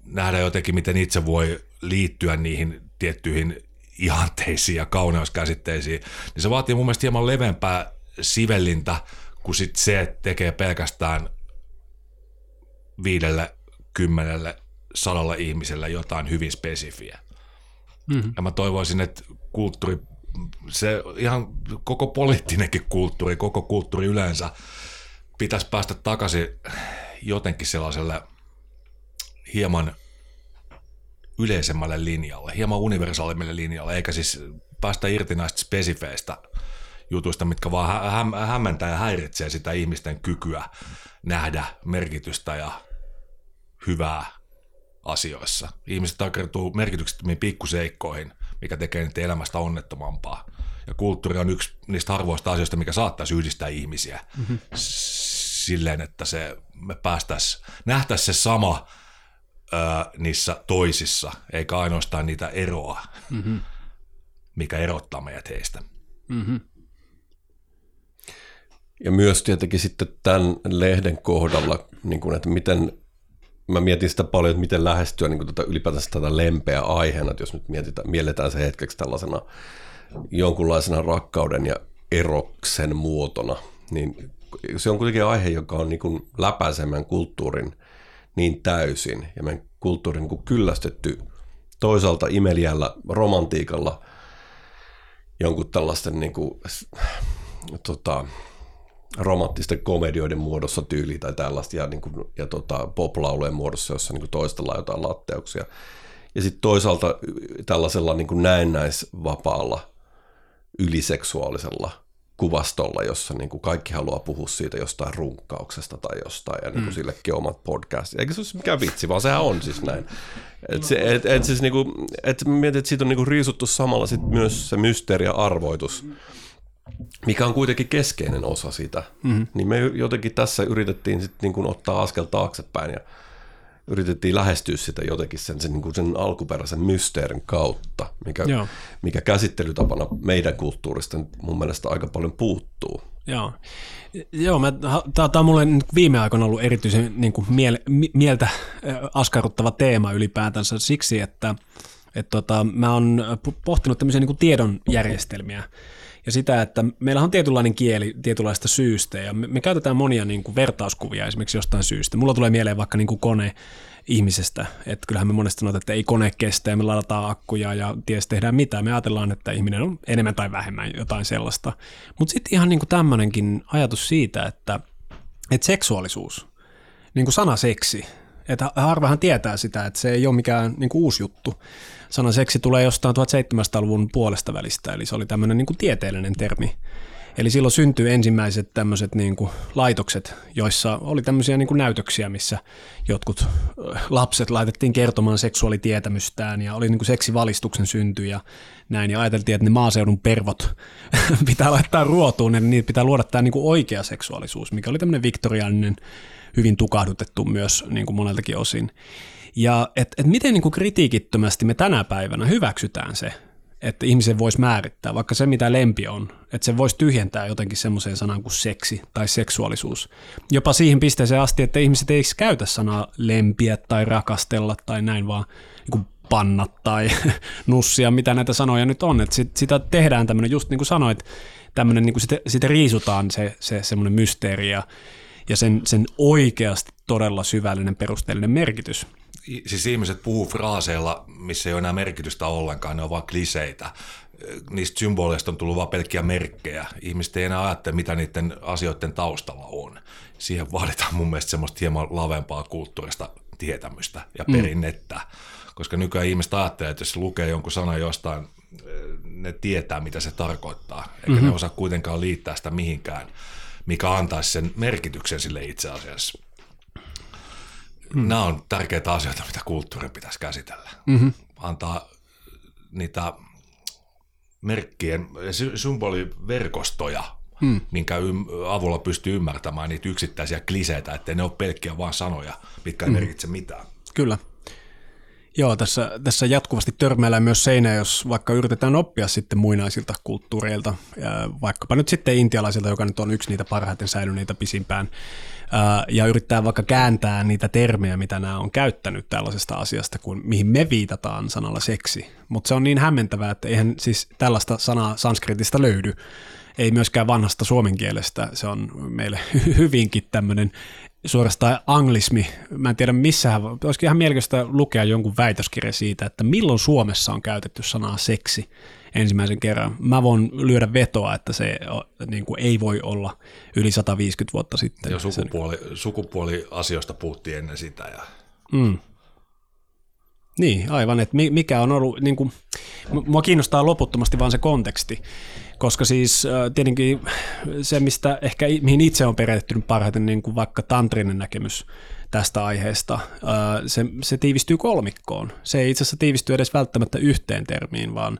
[SPEAKER 4] nähdä jotenkin, miten itse voi liittyä niihin tiettyihin ihanteisiin ja kauneuskäsitteisiin, niin se vaatii mun mielestä hieman levempää sivellintä kuin sit se, että tekee pelkästään viidelle, kymmenelle sadalla ihmisellä jotain hyvin spesifiä. Mm-hmm. Ja mä toivoisin, että kulttuuri, se ihan koko poliittinenkin kulttuuri, koko kulttuuri yleensä pitäisi päästä takaisin jotenkin sellaiselle hieman yleisemmälle linjalle, hieman universaalimmille linjalle, eikä siis päästä irti näistä spesifeistä jutuista, mitkä vaan hä- hämmentää ja häiritsee sitä ihmisten kykyä nähdä merkitystä ja hyvää asioissa. Ihmiset takertuu merkityksettömiin pikkuseikkoihin, mikä tekee niiden elämästä onnettomampaa. Ja kulttuuri on yksi niistä harvoista asioista, mikä saattaisi yhdistää ihmisiä mm-hmm. silleen, että se, me päästäisiin, nähtäisiin se sama ö, niissä toisissa, eikä ainoastaan niitä eroa, mm-hmm. mikä erottaa meidät heistä. Mm-hmm.
[SPEAKER 3] Ja myös tietenkin sitten tämän lehden kohdalla, niin kuin, että miten mä mietin sitä paljon, että miten lähestyä niin tätä, ylipäätänsä tätä lempeä aiheena, että jos nyt mietitään, mielletään se hetkeksi tällaisena jonkunlaisena rakkauden ja eroksen muotona, niin se on kuitenkin aihe, joka on niin kuin läpäisemään kulttuurin niin täysin ja meidän kulttuurin niin kuin kyllästetty toisaalta imeliällä romantiikalla jonkun tällaisten niin kuin, tota, romanttisten komedioiden muodossa tyyli tai tällaista ja, niin kuin, ja tota, poplaulujen muodossa, jossa niin kuin toistellaan jotain latteuksia. Ja sitten toisaalta tällaisella niin kuin näennäisvapaalla yliseksuaalisella kuvastolla, jossa niin kuin kaikki haluaa puhua siitä jostain runkkauksesta tai jostain, ja niin kuin mm. sillekin omat podcastit. Eikä se ole mikään vitsi, vaan sehän on siis näin. Et se, et, et siis niinku, et mietit, että siitä on niinku riisuttu samalla sit myös se mysteeri ja arvoitus, mikä on kuitenkin keskeinen osa sitä. Mm-hmm. Niin me jotenkin tässä yritettiin sitten niinku ottaa askel taaksepäin ja yritettiin lähestyä sitä jotenkin sen, sen, niin kuin sen alkuperäisen mysteerin kautta, mikä, mikä käsittelytapana meidän kulttuurista mun mielestä aika paljon puuttuu.
[SPEAKER 2] Joo, Joo tämä on mulle viime aikoina ollut erityisen niin kuin miele, mieltä askarruttava teema ylipäätänsä siksi, että et tota, mä oon pohtinut tämmöisiä niin kuin tiedon järjestelmiä ja sitä, että meillä on tietynlainen kieli tietynlaista syystä ja me, me käytetään monia niin kuin vertauskuvia esimerkiksi jostain syystä. Mulla tulee mieleen vaikka niin kuin kone ihmisestä, että kyllähän me monesti sanotaan, että ei kone kestä ja me ladataan akkuja ja ties tehdään mitä. Me ajatellaan, että ihminen on enemmän tai vähemmän jotain sellaista. Mutta sitten ihan niin kuin tämmöinenkin ajatus siitä, että, että seksuaalisuus, niin kuin sana seksi, että harvahan tietää sitä, että se ei ole mikään niin kuin uusi juttu. Sana seksi tulee jostain 1700-luvun puolesta välistä, eli se oli tämmöinen niin kuin tieteellinen termi. Eli silloin syntyi ensimmäiset tämmöiset niin kuin laitokset, joissa oli tämmöisiä niin kuin näytöksiä, missä jotkut lapset laitettiin kertomaan seksuaalitietämystään ja oli niin kuin seksivalistuksen synty ja näin. Ja ajateltiin, että ne maaseudun pervot pitää laittaa ruotuun, ja niitä pitää luoda tämä niin kuin oikea seksuaalisuus, mikä oli tämmöinen viktoriaaninen, hyvin tukahdutettu myös niin kuin moneltakin osin. Ja et, et miten niin kuin kritiikittömästi me tänä päivänä hyväksytään se, että ihmisen voisi määrittää, vaikka se mitä lempi on, että se voisi tyhjentää jotenkin semmoiseen sanaan kuin seksi tai seksuaalisuus. Jopa siihen pisteeseen asti, että ihmiset ei käytä sanaa lempiä tai rakastella tai näin, vaan niin kuin panna tai nussia, mitä näitä sanoja nyt on. Että sit, sitä tehdään tämmöinen, just niin kuin sanoit, tämmöinen, niin kuin sitä, sitä riisutaan se, se semmoinen mysteeri ja, ja sen, sen oikeasti todella syvällinen perusteellinen merkitys
[SPEAKER 4] siis ihmiset puhuu fraaseilla, missä ei ole enää merkitystä ollenkaan, ne on vain kliseitä. Niistä symboleista on tullut vain pelkkiä merkkejä. Ihmiset ei enää ajattele, mitä niiden asioiden taustalla on. Siihen vaaditaan mun mielestä semmoista hieman lavempaa kulttuurista tietämystä ja mm. perinnettä. Mm. Koska nykyään ihmiset ajattelee, että jos lukee jonkun sanan jostain, ne tietää, mitä se tarkoittaa. Eikä mm-hmm. ne osaa kuitenkaan liittää sitä mihinkään, mikä antaisi sen merkityksen sille itse asiassa. Mm. Nämä on tärkeitä asioita, mitä kulttuurin pitäisi käsitellä. Mm-hmm. Antaa niitä merkkien, symboliverkostoja, mm. minkä avulla pystyy ymmärtämään niitä yksittäisiä kliseitä, ettei ne ole pelkkiä vain sanoja, mitkä ei mm. merkitse mitään.
[SPEAKER 2] Kyllä. Joo, tässä, tässä jatkuvasti törmäillään myös seinä, jos vaikka yritetään oppia sitten muinaisilta kulttuureilta, vaikkapa nyt sitten intialaisilta, joka nyt on yksi niitä parhaiten säilyneitä pisimpään ja yrittää vaikka kääntää niitä termejä, mitä nämä on käyttänyt tällaisesta asiasta, kuin mihin me viitataan sanalla seksi. Mutta se on niin hämmentävää, että eihän siis tällaista sanaa sanskritista löydy. Ei myöskään vanhasta suomen kielestä. Se on meille hyvinkin tämmöinen suorastaan anglismi. Mä en tiedä missä, olisikin ihan mielenkiintoista lukea jonkun väitöskirja siitä, että milloin Suomessa on käytetty sanaa seksi ensimmäisen kerran. Mä voin lyödä vetoa, että se niin kuin ei voi olla yli 150 vuotta sitten.
[SPEAKER 4] Jo sukupuoli, sukupuoliasioista puhuttiin ennen sitä. Ja...
[SPEAKER 2] Mm. Niin, aivan, että mikä on ollut, niin kuin, mua kiinnostaa loputtomasti vaan se konteksti, koska siis tietenkin se, mistä ehkä, mihin itse on perehtynyt parhaiten, niin kuin vaikka tantrinen näkemys tästä aiheesta, se, se tiivistyy kolmikkoon. Se ei itse asiassa tiivisty edes välttämättä yhteen termiin, vaan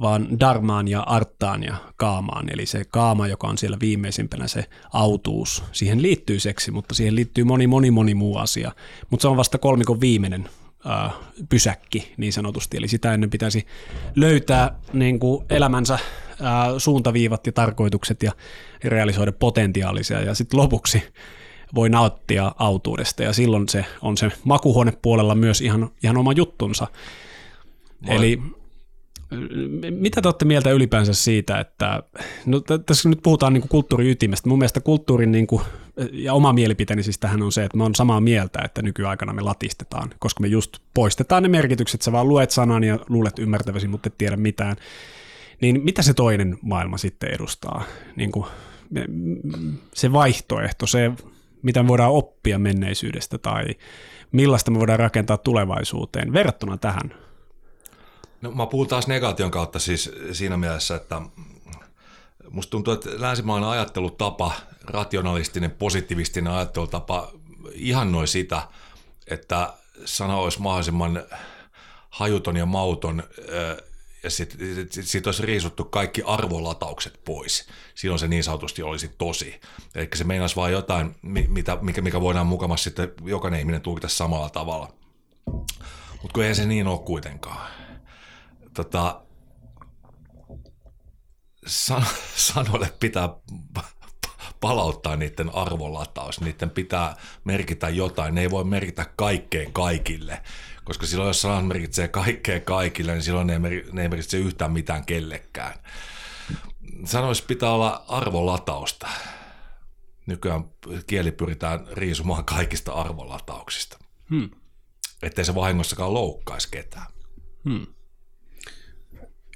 [SPEAKER 2] vaan darmaan ja arttaan ja kaamaan. Eli se kaama, joka on siellä viimeisimpänä se autuus, siihen liittyy seksi, mutta siihen liittyy moni, moni, moni muu asia. Mutta se on vasta kolmikon viimeinen pysäkki niin sanotusti, eli sitä ennen pitäisi löytää niin kuin elämänsä suuntaviivat ja tarkoitukset ja realisoida potentiaalisia ja sitten lopuksi voi nauttia autuudesta ja silloin se on se makuhuonepuolella myös ihan, ihan oma juttunsa. Moi. Eli Mitä te olette mieltä ylipäänsä siitä, että no, tässä nyt puhutaan niin kuin kulttuurin ytimestä. Mun mielestä kulttuurin niin kuin, ja oma mielipiteeni siis tähän on se, että me on samaa mieltä, että nykyaikana me latistetaan, koska me just poistetaan ne merkitykset. Sä vaan luet sanan ja luulet ymmärtäväsi, mutta et tiedä mitään. Niin mitä se toinen maailma sitten edustaa? Niin kuin, se vaihtoehto, se mitä me voidaan oppia menneisyydestä tai millaista me voidaan rakentaa tulevaisuuteen verrattuna tähän –
[SPEAKER 4] No mä puhun taas negaation kautta siis siinä mielessä, että musta tuntuu, että länsimainen ajattelutapa, rationalistinen, positiivistinen ajattelutapa ihannoi sitä, että sana olisi mahdollisimman hajuton ja mauton sitten sit, sit olisi riisuttu kaikki arvolataukset pois. Silloin se niin sanotusti olisi tosi. Eli se meinasi vain jotain, mitä, mikä, mikä voidaan mukamassa sitten jokainen ihminen tulkita samalla tavalla. Mutta kun ei se niin ole kuitenkaan tota, san, sanoille pitää palauttaa niiden arvolataus, niiden pitää merkitä jotain, ne ei voi merkitä kaikkeen kaikille, koska silloin jos sanat merkitsee kaikkeen kaikille, niin silloin ne ei, mer- ne ei merkitse yhtään mitään kellekään. Sanoissa pitää olla arvolatausta. Nykyään kieli pyritään riisumaan kaikista arvolatauksista. Hmm. Ettei se vahingossakaan loukkaisi ketään. Hmm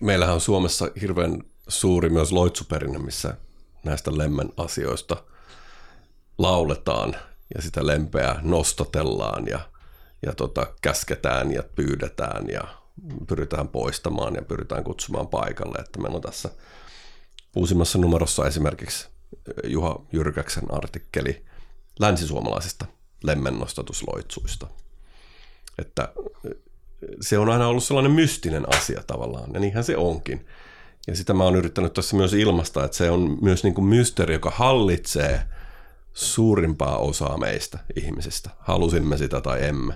[SPEAKER 3] meillähän on Suomessa hirveän suuri myös loitsuperinne, missä näistä lemmen asioista lauletaan ja sitä lempeää nostatellaan ja, ja tota, käsketään ja pyydetään ja pyritään poistamaan ja pyritään kutsumaan paikalle. Että meillä on tässä uusimmassa numerossa esimerkiksi Juha Jyrkäksen artikkeli länsisuomalaisista lemmennostatusloitsuista. Että se on aina ollut sellainen mystinen asia tavallaan, ja niinhän se onkin. Ja sitä mä oon yrittänyt tässä myös ilmasta, että se on myös niin kuin mysteeri, joka hallitsee suurimpaa osaa meistä ihmisistä. Halusimme sitä tai emme.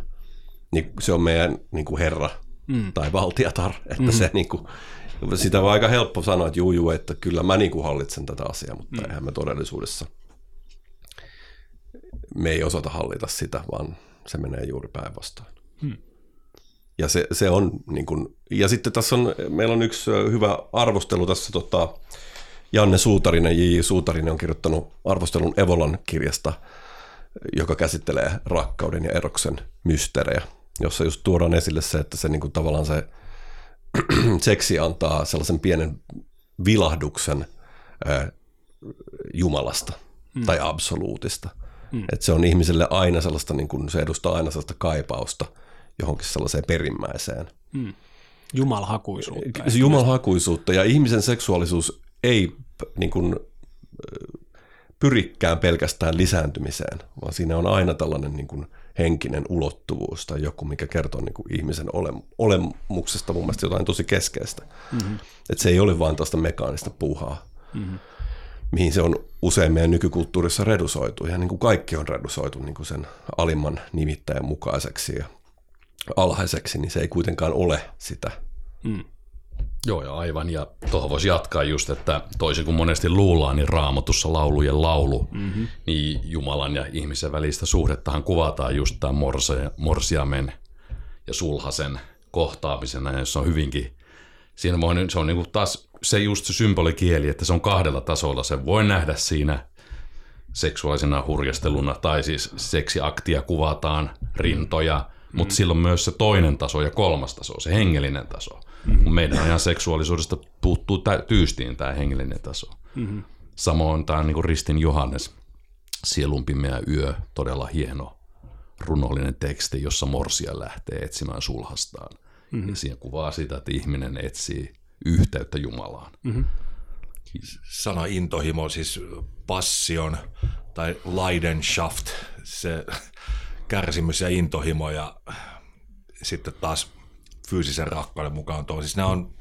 [SPEAKER 3] Niin se on meidän niin kuin herra mm. tai valtiatar, että mm. se niin kuin, sitä on aika helppo sanoa, että juu, juu että kyllä mä niin kuin hallitsen tätä asiaa, mutta mm. eihän me todellisuudessa, me ei osata hallita sitä, vaan se menee juuri päinvastoin. Mm. Ja se, se on niin kuin, ja sitten tässä on, meillä on yksi hyvä arvostelu tässä tota, Janne Suutarinen, J.J. Suutarinen on kirjoittanut arvostelun Evolan kirjasta, joka käsittelee rakkauden ja eroksen mysteerejä, jossa just tuodaan esille se, että se niin kuin tavallaan se seksi antaa sellaisen pienen vilahduksen ää, Jumalasta mm. tai absoluutista. Mm. Että se on ihmiselle aina sellaista, niin kuin, se edustaa aina sellaista kaipausta – johonkin sellaiseen perimmäiseen. Hmm.
[SPEAKER 2] Jumalhakuisuutta.
[SPEAKER 3] Jumalhakuisuutta ja ihmisen seksuaalisuus ei niin kuin, pyrikään pelkästään lisääntymiseen, vaan siinä on aina tällainen niin kuin henkinen ulottuvuus tai joku, mikä kertoo niin kuin ihmisen ole, olemuksesta mun mielestä jotain tosi keskeistä. Mm-hmm. Että se ei ole vain tuosta mekaanista puuhaa, mm-hmm. mihin se on usein meidän nykykulttuurissa redusoitu. Ja niin kuin kaikki on redusoitu niin kuin sen alimman nimittäjän mukaiseksi ja alhaiseksi, niin se ei kuitenkaan ole sitä. Mm.
[SPEAKER 5] Joo, ja aivan. Ja tuohon voisi jatkaa just, että toisin kuin monesti luullaan, niin raamatussa laulujen laulu, mm-hmm. niin Jumalan ja ihmisen välistä suhdettahan kuvataan just tämän morsiamen ja sulhasen kohtaamisena, ja se on hyvinkin, siinä voi, se on niin kuin taas se just se symbolikieli, että se on kahdella tasolla. Se voi nähdä siinä seksuaalisena hurjasteluna, tai siis seksiaktia kuvataan, rintoja, mutta mm. silloin myös se toinen taso ja kolmas taso, se hengellinen taso. Mm-hmm. Meidän ajan seksuaalisuudesta puuttuu tä- tyystiin tämä hengellinen taso. Mm-hmm. Samoin tämä niin Ristin Johannes, Sielun pimeä yö, todella hieno runollinen teksti, jossa morsia lähtee etsimään sulhastaan. Mm-hmm. Ja siinä kuvaa sitä, että ihminen etsii yhteyttä Jumalaan. Mm-hmm.
[SPEAKER 4] Sana intohimo, siis passion tai Leidenschaft, se kärsimys ja intohimo ja sitten taas fyysisen rakkauden mukaan tuo. Siis nämä on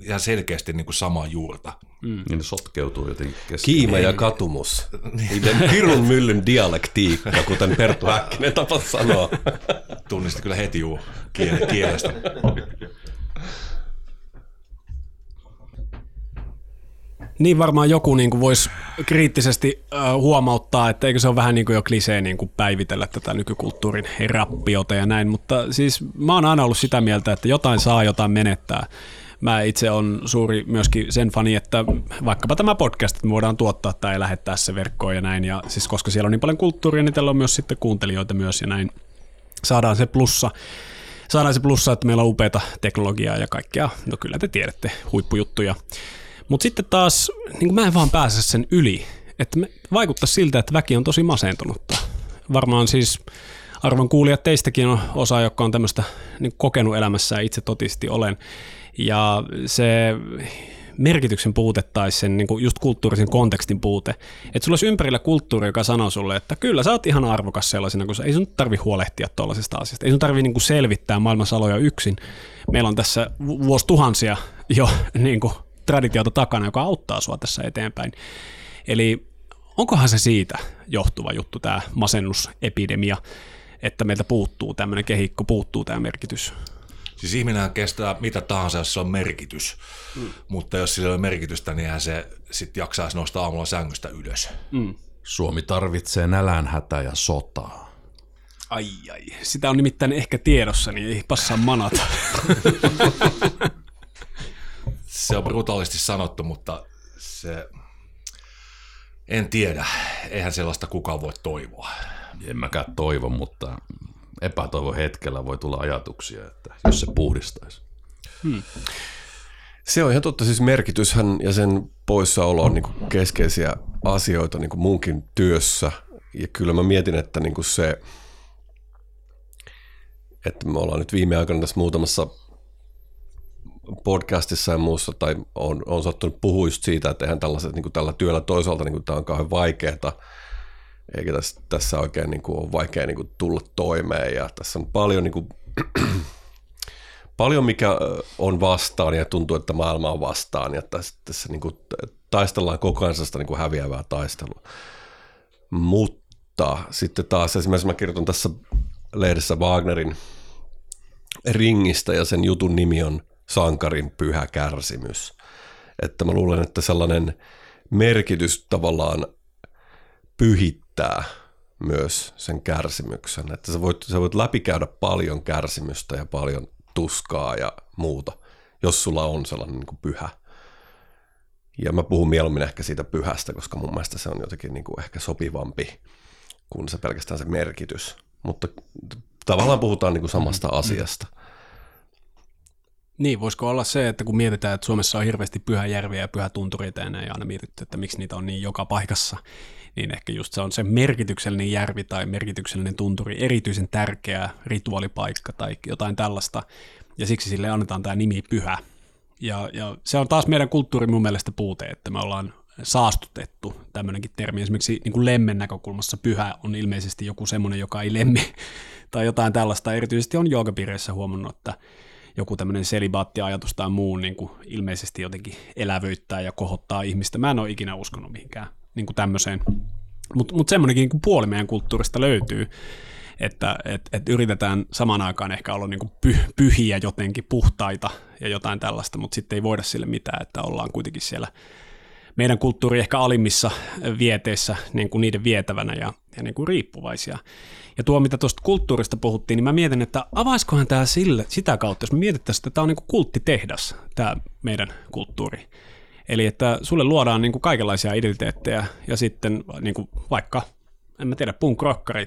[SPEAKER 4] ihan selkeästi niin kuin samaa juurta.
[SPEAKER 5] Mm. Niin ne sotkeutuu jotenkin
[SPEAKER 3] kesken. Kiima ja katumus. Niiden Kirun myllyn dialektiikka, kuten Perttu Häkkinen tapa sanoa.
[SPEAKER 4] Tunnisti kyllä heti juu kielestä.
[SPEAKER 2] Niin varmaan joku niin kuin voisi kriittisesti äh, huomauttaa, että eikö se ole vähän niin kuin jo klisee niin kuin päivitellä tätä nykykulttuurin rappiota ja näin, mutta siis mä oon aina ollut sitä mieltä, että jotain saa, jotain menettää. Mä itse on suuri myöskin sen fani, että vaikkapa tämä podcast, että me voidaan tuottaa tai lähettää se verkkoon ja näin, ja siis koska siellä on niin paljon kulttuuria, niin tällä on myös sitten kuuntelijoita myös ja näin saadaan se plussa saadaan se plussa, että meillä on upeata teknologiaa ja kaikkea, no kyllä te tiedätte, huippujuttuja. Mutta sitten taas, niin mä en vaan pääse sen yli, että vaikuttaa siltä, että väki on tosi masentunutta. Varmaan siis arvon kuulijat teistäkin on osa, joka on tämmöistä niin kokenut elämässä ja itse totisesti olen. Ja se merkityksen puute tai sen niin just kulttuurisen kontekstin puute. Että sulla olisi ympärillä kulttuuri, joka sanoo sulle, että kyllä sä oot ihan arvokas sellaisena, kun sä, ei sun tarvi huolehtia tuollaisesta asiasta. Ei sun tarvi niin selvittää maailman saloja yksin. Meillä on tässä vuosituhansia jo niin kuin traditiota takana, joka auttaa sua tässä eteenpäin. Eli onkohan se siitä johtuva juttu, tämä masennusepidemia, että meiltä puuttuu tämmöinen kehikko, puuttuu tämä merkitys?
[SPEAKER 4] Siis ihminen kestää mitä tahansa, jos se on merkitys. Mm. Mutta jos sillä ei ole merkitystä, niin hän se sitten jaksaisi nostaa aamulla sängystä ylös. Mm.
[SPEAKER 5] Suomi tarvitsee nälänhätä ja sotaa.
[SPEAKER 2] Ai ai, sitä on nimittäin ehkä tiedossa, niin ei passaa manata.
[SPEAKER 4] se on brutaalisti sanottu, mutta se... En tiedä. Eihän sellaista kukaan voi toivoa.
[SPEAKER 5] En mäkään toivo, mutta epätoivon hetkellä voi tulla ajatuksia, että jos se puhdistaisi. Hmm.
[SPEAKER 3] Se on ihan totta, siis merkityshän ja sen poissaolo on niin keskeisiä asioita niin munkin työssä. Ja kyllä mä mietin, että niin se, että me ollaan nyt viime aikoina tässä muutamassa podcastissa ja muussa, tai on, on sattunut puhua just siitä, että eihän tällaiset, niin tällä työllä toisaalta niin tämä on kauhean vaikeaa, eikä tässä, tässä oikein niin kuin, ole vaikea niin kuin, tulla toimeen. Ja tässä on paljon, niin kuin, paljon, mikä on vastaan ja tuntuu, että maailma on vastaan. Ja tässä, tässä niin kuin, taistellaan koko ajan niin kuin häviävää taistelua. Mutta sitten taas esimerkiksi mä kirjoitan tässä lehdessä Wagnerin ringistä ja sen jutun nimi on Sankarin pyhä kärsimys. Että mä luulen, että sellainen merkitys tavallaan pyhit selittää myös sen kärsimyksen. Että sä voit, sä voit läpikäydä paljon kärsimystä ja paljon tuskaa ja muuta, jos sulla on sellainen niin kuin pyhä. Ja mä puhun mieluummin ehkä siitä pyhästä, koska mun mielestä se on jotenkin niin kuin ehkä sopivampi kuin se pelkästään se merkitys. Mutta tavallaan puhutaan niin kuin samasta mm. asiasta.
[SPEAKER 2] Niin, voisiko olla se, että kun mietitään, että Suomessa on hirveästi pyhäjärviä ja pyhätuntureita ja aina mietitty, että miksi niitä on niin joka paikassa, niin ehkä just se on se merkityksellinen järvi tai merkityksellinen tunturi, erityisen tärkeä rituaalipaikka tai jotain tällaista, ja siksi sille annetaan tämä nimi pyhä. Ja, ja se on taas meidän kulttuuri mun mielestä puute, että me ollaan saastutettu tämmöinenkin termi. Esimerkiksi niin kuin lemmen näkökulmassa pyhä on ilmeisesti joku semmoinen, joka ei lemmi tai jotain tällaista. Erityisesti on joogapiireissä huomannut, että joku tämmöinen selibaattiajatus tai muu niin kuin ilmeisesti jotenkin elävöittää ja kohottaa ihmistä. Mä en ole ikinä uskonut mihinkään niin kuin tämmöiseen. Mutta mut semmoinenkin niin puoli meidän kulttuurista löytyy, että et, et yritetään samaan aikaan ehkä olla niin kuin py, pyhiä jotenkin, puhtaita ja jotain tällaista, mutta sitten ei voida sille mitään, että ollaan kuitenkin siellä meidän kulttuuri ehkä alimmissa vieteissä niin kuin niiden vietävänä ja, ja niin kuin riippuvaisia. Ja tuo, mitä tuosta kulttuurista puhuttiin, niin mä mietin, että avaiskohan tämä sille, sitä kautta, jos me mietittäisiin, että tämä on niin kuin kulttitehdas, tämä meidän kulttuuri. Eli että sulle luodaan niin kuin kaikenlaisia identiteettejä ja sitten niin kuin vaikka, en mä tiedä, punk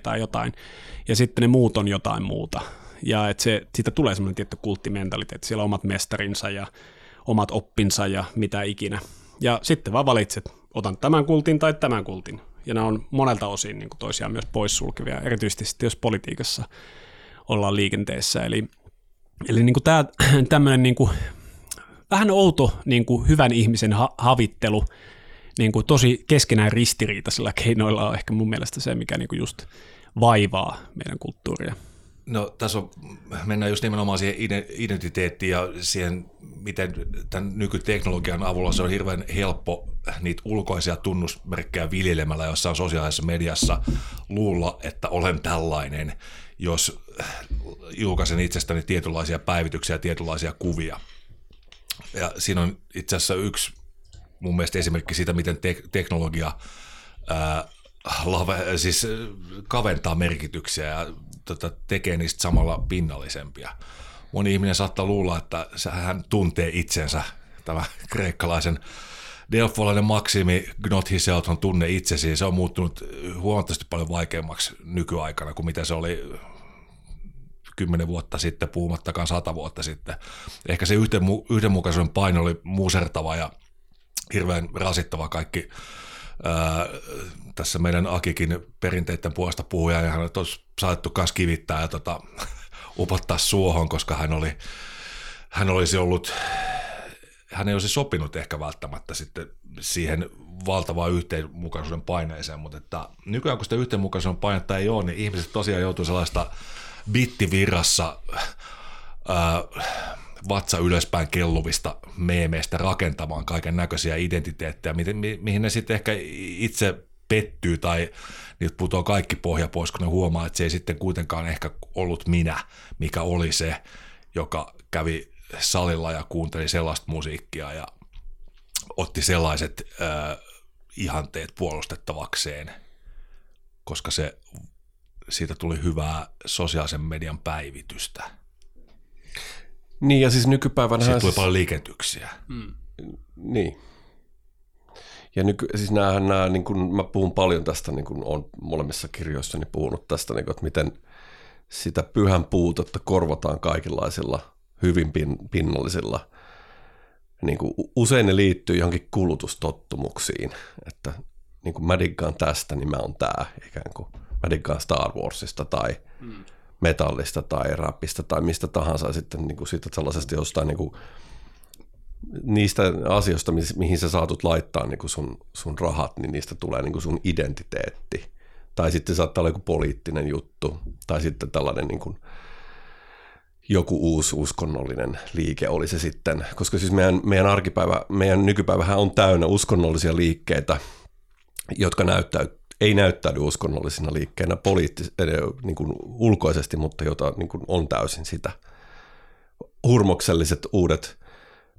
[SPEAKER 2] tai jotain, ja sitten ne muut on jotain muuta. Ja että se, siitä tulee semmoinen tietty kulttimentaliteetti, siellä on omat mestarinsa ja omat oppinsa ja mitä ikinä. Ja sitten vaan valitset, otan tämän kultin tai tämän kultin. Ja nämä on monelta osin niin kuin toisiaan myös poissulkevia, erityisesti sitten jos politiikassa ollaan liikenteessä. Eli, eli niin kuin tämä, tämmöinen niin kuin vähän outo niin kuin hyvän ihmisen ha- havittelu, niin kuin tosi keskenään ristiriitaisilla keinoilla on ehkä mun mielestä se, mikä niin kuin just vaivaa meidän kulttuuria.
[SPEAKER 4] No tässä on, mennään just nimenomaan siihen identiteettiin ja siihen, miten tämän nykyteknologian avulla se on hirveän helppo niitä ulkoisia tunnusmerkkejä viljelemällä jossain sosiaalisessa mediassa luulla, että olen tällainen, jos julkaisen itsestäni tietynlaisia päivityksiä, tietynlaisia kuvia. Ja siinä on itse asiassa yksi mun mielestä esimerkki siitä, miten te- teknologia ää, lave, siis kaventaa merkityksiä ja tota, tekee niistä samalla pinnallisempia. Moni ihminen saattaa luulla, että hän tuntee itsensä, tämä kreikkalaisen delfolainen maksimi Gnot Hiselt on tunne itsesi, se on muuttunut huomattavasti paljon vaikeammaksi nykyaikana kuin mitä se oli kymmenen vuotta sitten, puhumattakaan sata vuotta sitten. Ehkä se yhdenmukaisuuden paino oli musertava ja hirveän rasittava kaikki ää, tässä meidän Akikin perinteiden puolesta puhuja, ja hän olisi saatettu myös kivittää ja tota, upottaa suohon, koska hän, oli, hän olisi ollut, hän ei olisi sopinut ehkä välttämättä sitten siihen valtavaan yhteenmukaisuuden paineeseen, mutta että nykyään kun sitä yhteenmukaisuuden painetta ei ole, niin ihmiset tosiaan joutuu sellaista bittivirrassa ää, vatsa ylöspäin kelluvista meemeistä rakentamaan kaiken näköisiä identiteettejä, mi- mi- mihin ne sitten ehkä itse pettyy tai niiltä putoaa kaikki pohja pois, kun ne huomaa, että se ei sitten kuitenkaan ehkä ollut minä, mikä oli se, joka kävi salilla ja kuunteli sellaista musiikkia ja otti sellaiset äh, ihanteet puolustettavakseen, koska se, siitä tuli hyvää sosiaalisen median päivitystä.
[SPEAKER 3] Niin ja siis nykypäivänä...
[SPEAKER 4] Siitä tuli siis... paljon liikentyksiä. Mm.
[SPEAKER 3] Niin. Ja nyky, siis näähän nämä, niin kun mä puhun paljon tästä, niin kun olen molemmissa kirjoissani puhunut tästä, niin kun, että miten sitä pyhän puutetta korvataan kaikenlaisilla hyvin pin, pinnallisilla. Niin kuin usein ne liittyy johonkin kulutustottumuksiin, että niin kuin mä diggaan tästä, niin mä oon tää ikään kuin. Mä diggaan Star Warsista tai mm. Metallista tai rapista tai mistä tahansa sitten niin kuin siitä sellaisesta jostain niin kuin niistä asioista, mihin sä saatut laittaa niin kuin sun, sun rahat, niin niistä tulee niin kuin sun identiteetti. Tai sitten saattaa olla joku poliittinen juttu, tai sitten tällainen niin kuin joku uusi uskonnollinen liike oli se sitten. Koska siis meidän, meidän arkipäivä, meidän nykypäivähän on täynnä uskonnollisia liikkeitä, jotka näyttää, ei näyttäydy uskonnollisina liikkeinä poliittis, niin kuin ulkoisesti, mutta jota niin kuin on täysin sitä. Hurmokselliset uudet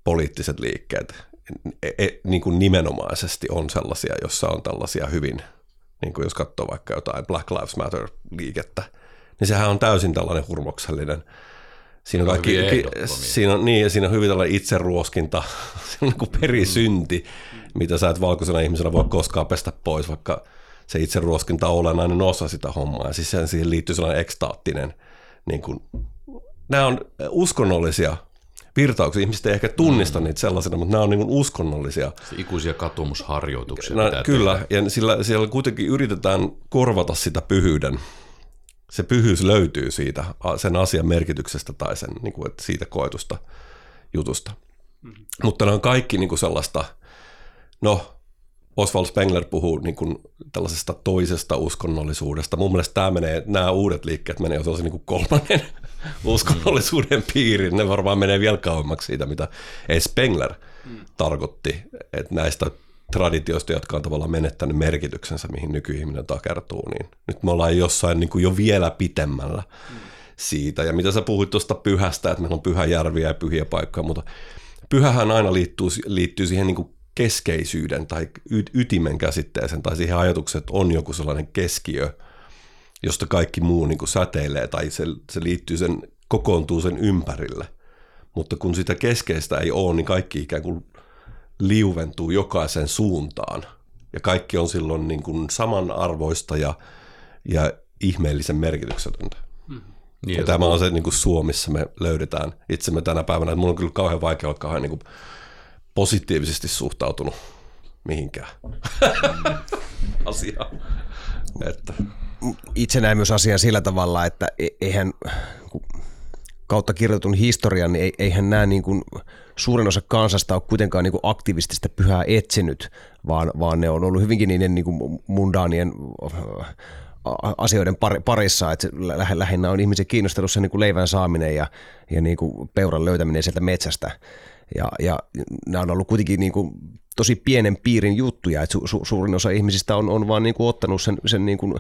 [SPEAKER 3] poliittiset liikkeet e, e, niin kuin nimenomaisesti on sellaisia, jossa on tällaisia hyvin, niin kuin jos katsoo vaikka jotain Black Lives Matter-liikettä, niin sehän on täysin tällainen hurmoksellinen. Siinä on, kaikki, siinä on, niin, ja siinä on hyvin tällainen itseruoskinta, se on niin kuin perisynti, mm. mitä sä et valkoisena ihmisenä voi koskaan pestä pois, vaikka se itseruoskinta on olennainen osa sitä hommaa. Ja siis siihen liittyy sellainen ekstaattinen, niin kuin, nämä on uskonnollisia virtauksia. Ihmiset ei ehkä tunnista mm. niitä sellaisena, mutta nämä on niin uskonnollisia.
[SPEAKER 5] Se ikuisia katumusharjoituksia.
[SPEAKER 3] No, kyllä, tehdä. ja sillä, siellä kuitenkin yritetään korvata sitä pyhyyden. Se pyhyys löytyy siitä, sen asian merkityksestä tai sen, niin kuin, että siitä koetusta jutusta. Mm. Mutta nämä on kaikki niin kuin sellaista, no Oswald Spengler puhuu niin kuin tällaisesta toisesta uskonnollisuudesta. Mun mielestä tämä menee, nämä uudet liikkeet menee jo niin kuin kolmannen uskonnollisuuden piiriin. Ne varmaan menee vielä kauemmaksi siitä, mitä Spengler mm. tarkoitti, että näistä traditioista, jotka on tavallaan menettänyt merkityksensä, mihin nykyihminen takertuu, niin nyt me ollaan jossain niin kuin jo vielä pitemmällä mm. siitä. Ja mitä sä puhuit tuosta pyhästä, että meillä on pyhäjärviä ja pyhiä paikkoja, mutta pyhähän aina liittyy, liittyy siihen niin kuin keskeisyyden tai ytimen käsitteeseen tai siihen ajatukseen, että on joku sellainen keskiö, josta kaikki muu niin kuin säteilee tai se, se liittyy sen, kokoontuu sen ympärille. Mutta kun sitä keskeistä ei ole, niin kaikki ikään kuin liuventuu jokaisen suuntaan. Ja kaikki on silloin niin kuin samanarvoista ja, ja ihmeellisen merkityksetöntä. Hmm. Niin, ja tämä on se niin kuin Suomessa me löydetään itsemme tänä päivänä. Että mun on kyllä kauhean vaikea olla kauhean niin kuin positiivisesti suhtautunut mihinkään asiaan.
[SPEAKER 1] Että. Itse näen myös asian sillä tavalla, että e- eihän kautta kirjoitun historian, niin eihän nämä niin kuin, suurin osa kansasta ole kuitenkaan niin kuin aktiivisesti pyhää etsinyt, vaan, vaan ne on ollut hyvinkin niiden niin kuin mundaanien asioiden parissa, että lähinnä on ihmisiä kiinnostelussa niin kuin leivän saaminen ja, ja niin kuin peuran löytäminen sieltä metsästä. Ja, ja nämä on ollut kuitenkin niin kuin tosi pienen piirin juttuja, että su, su, suurin osa ihmisistä on, on vaan niin kuin ottanut sen, sen niin kuin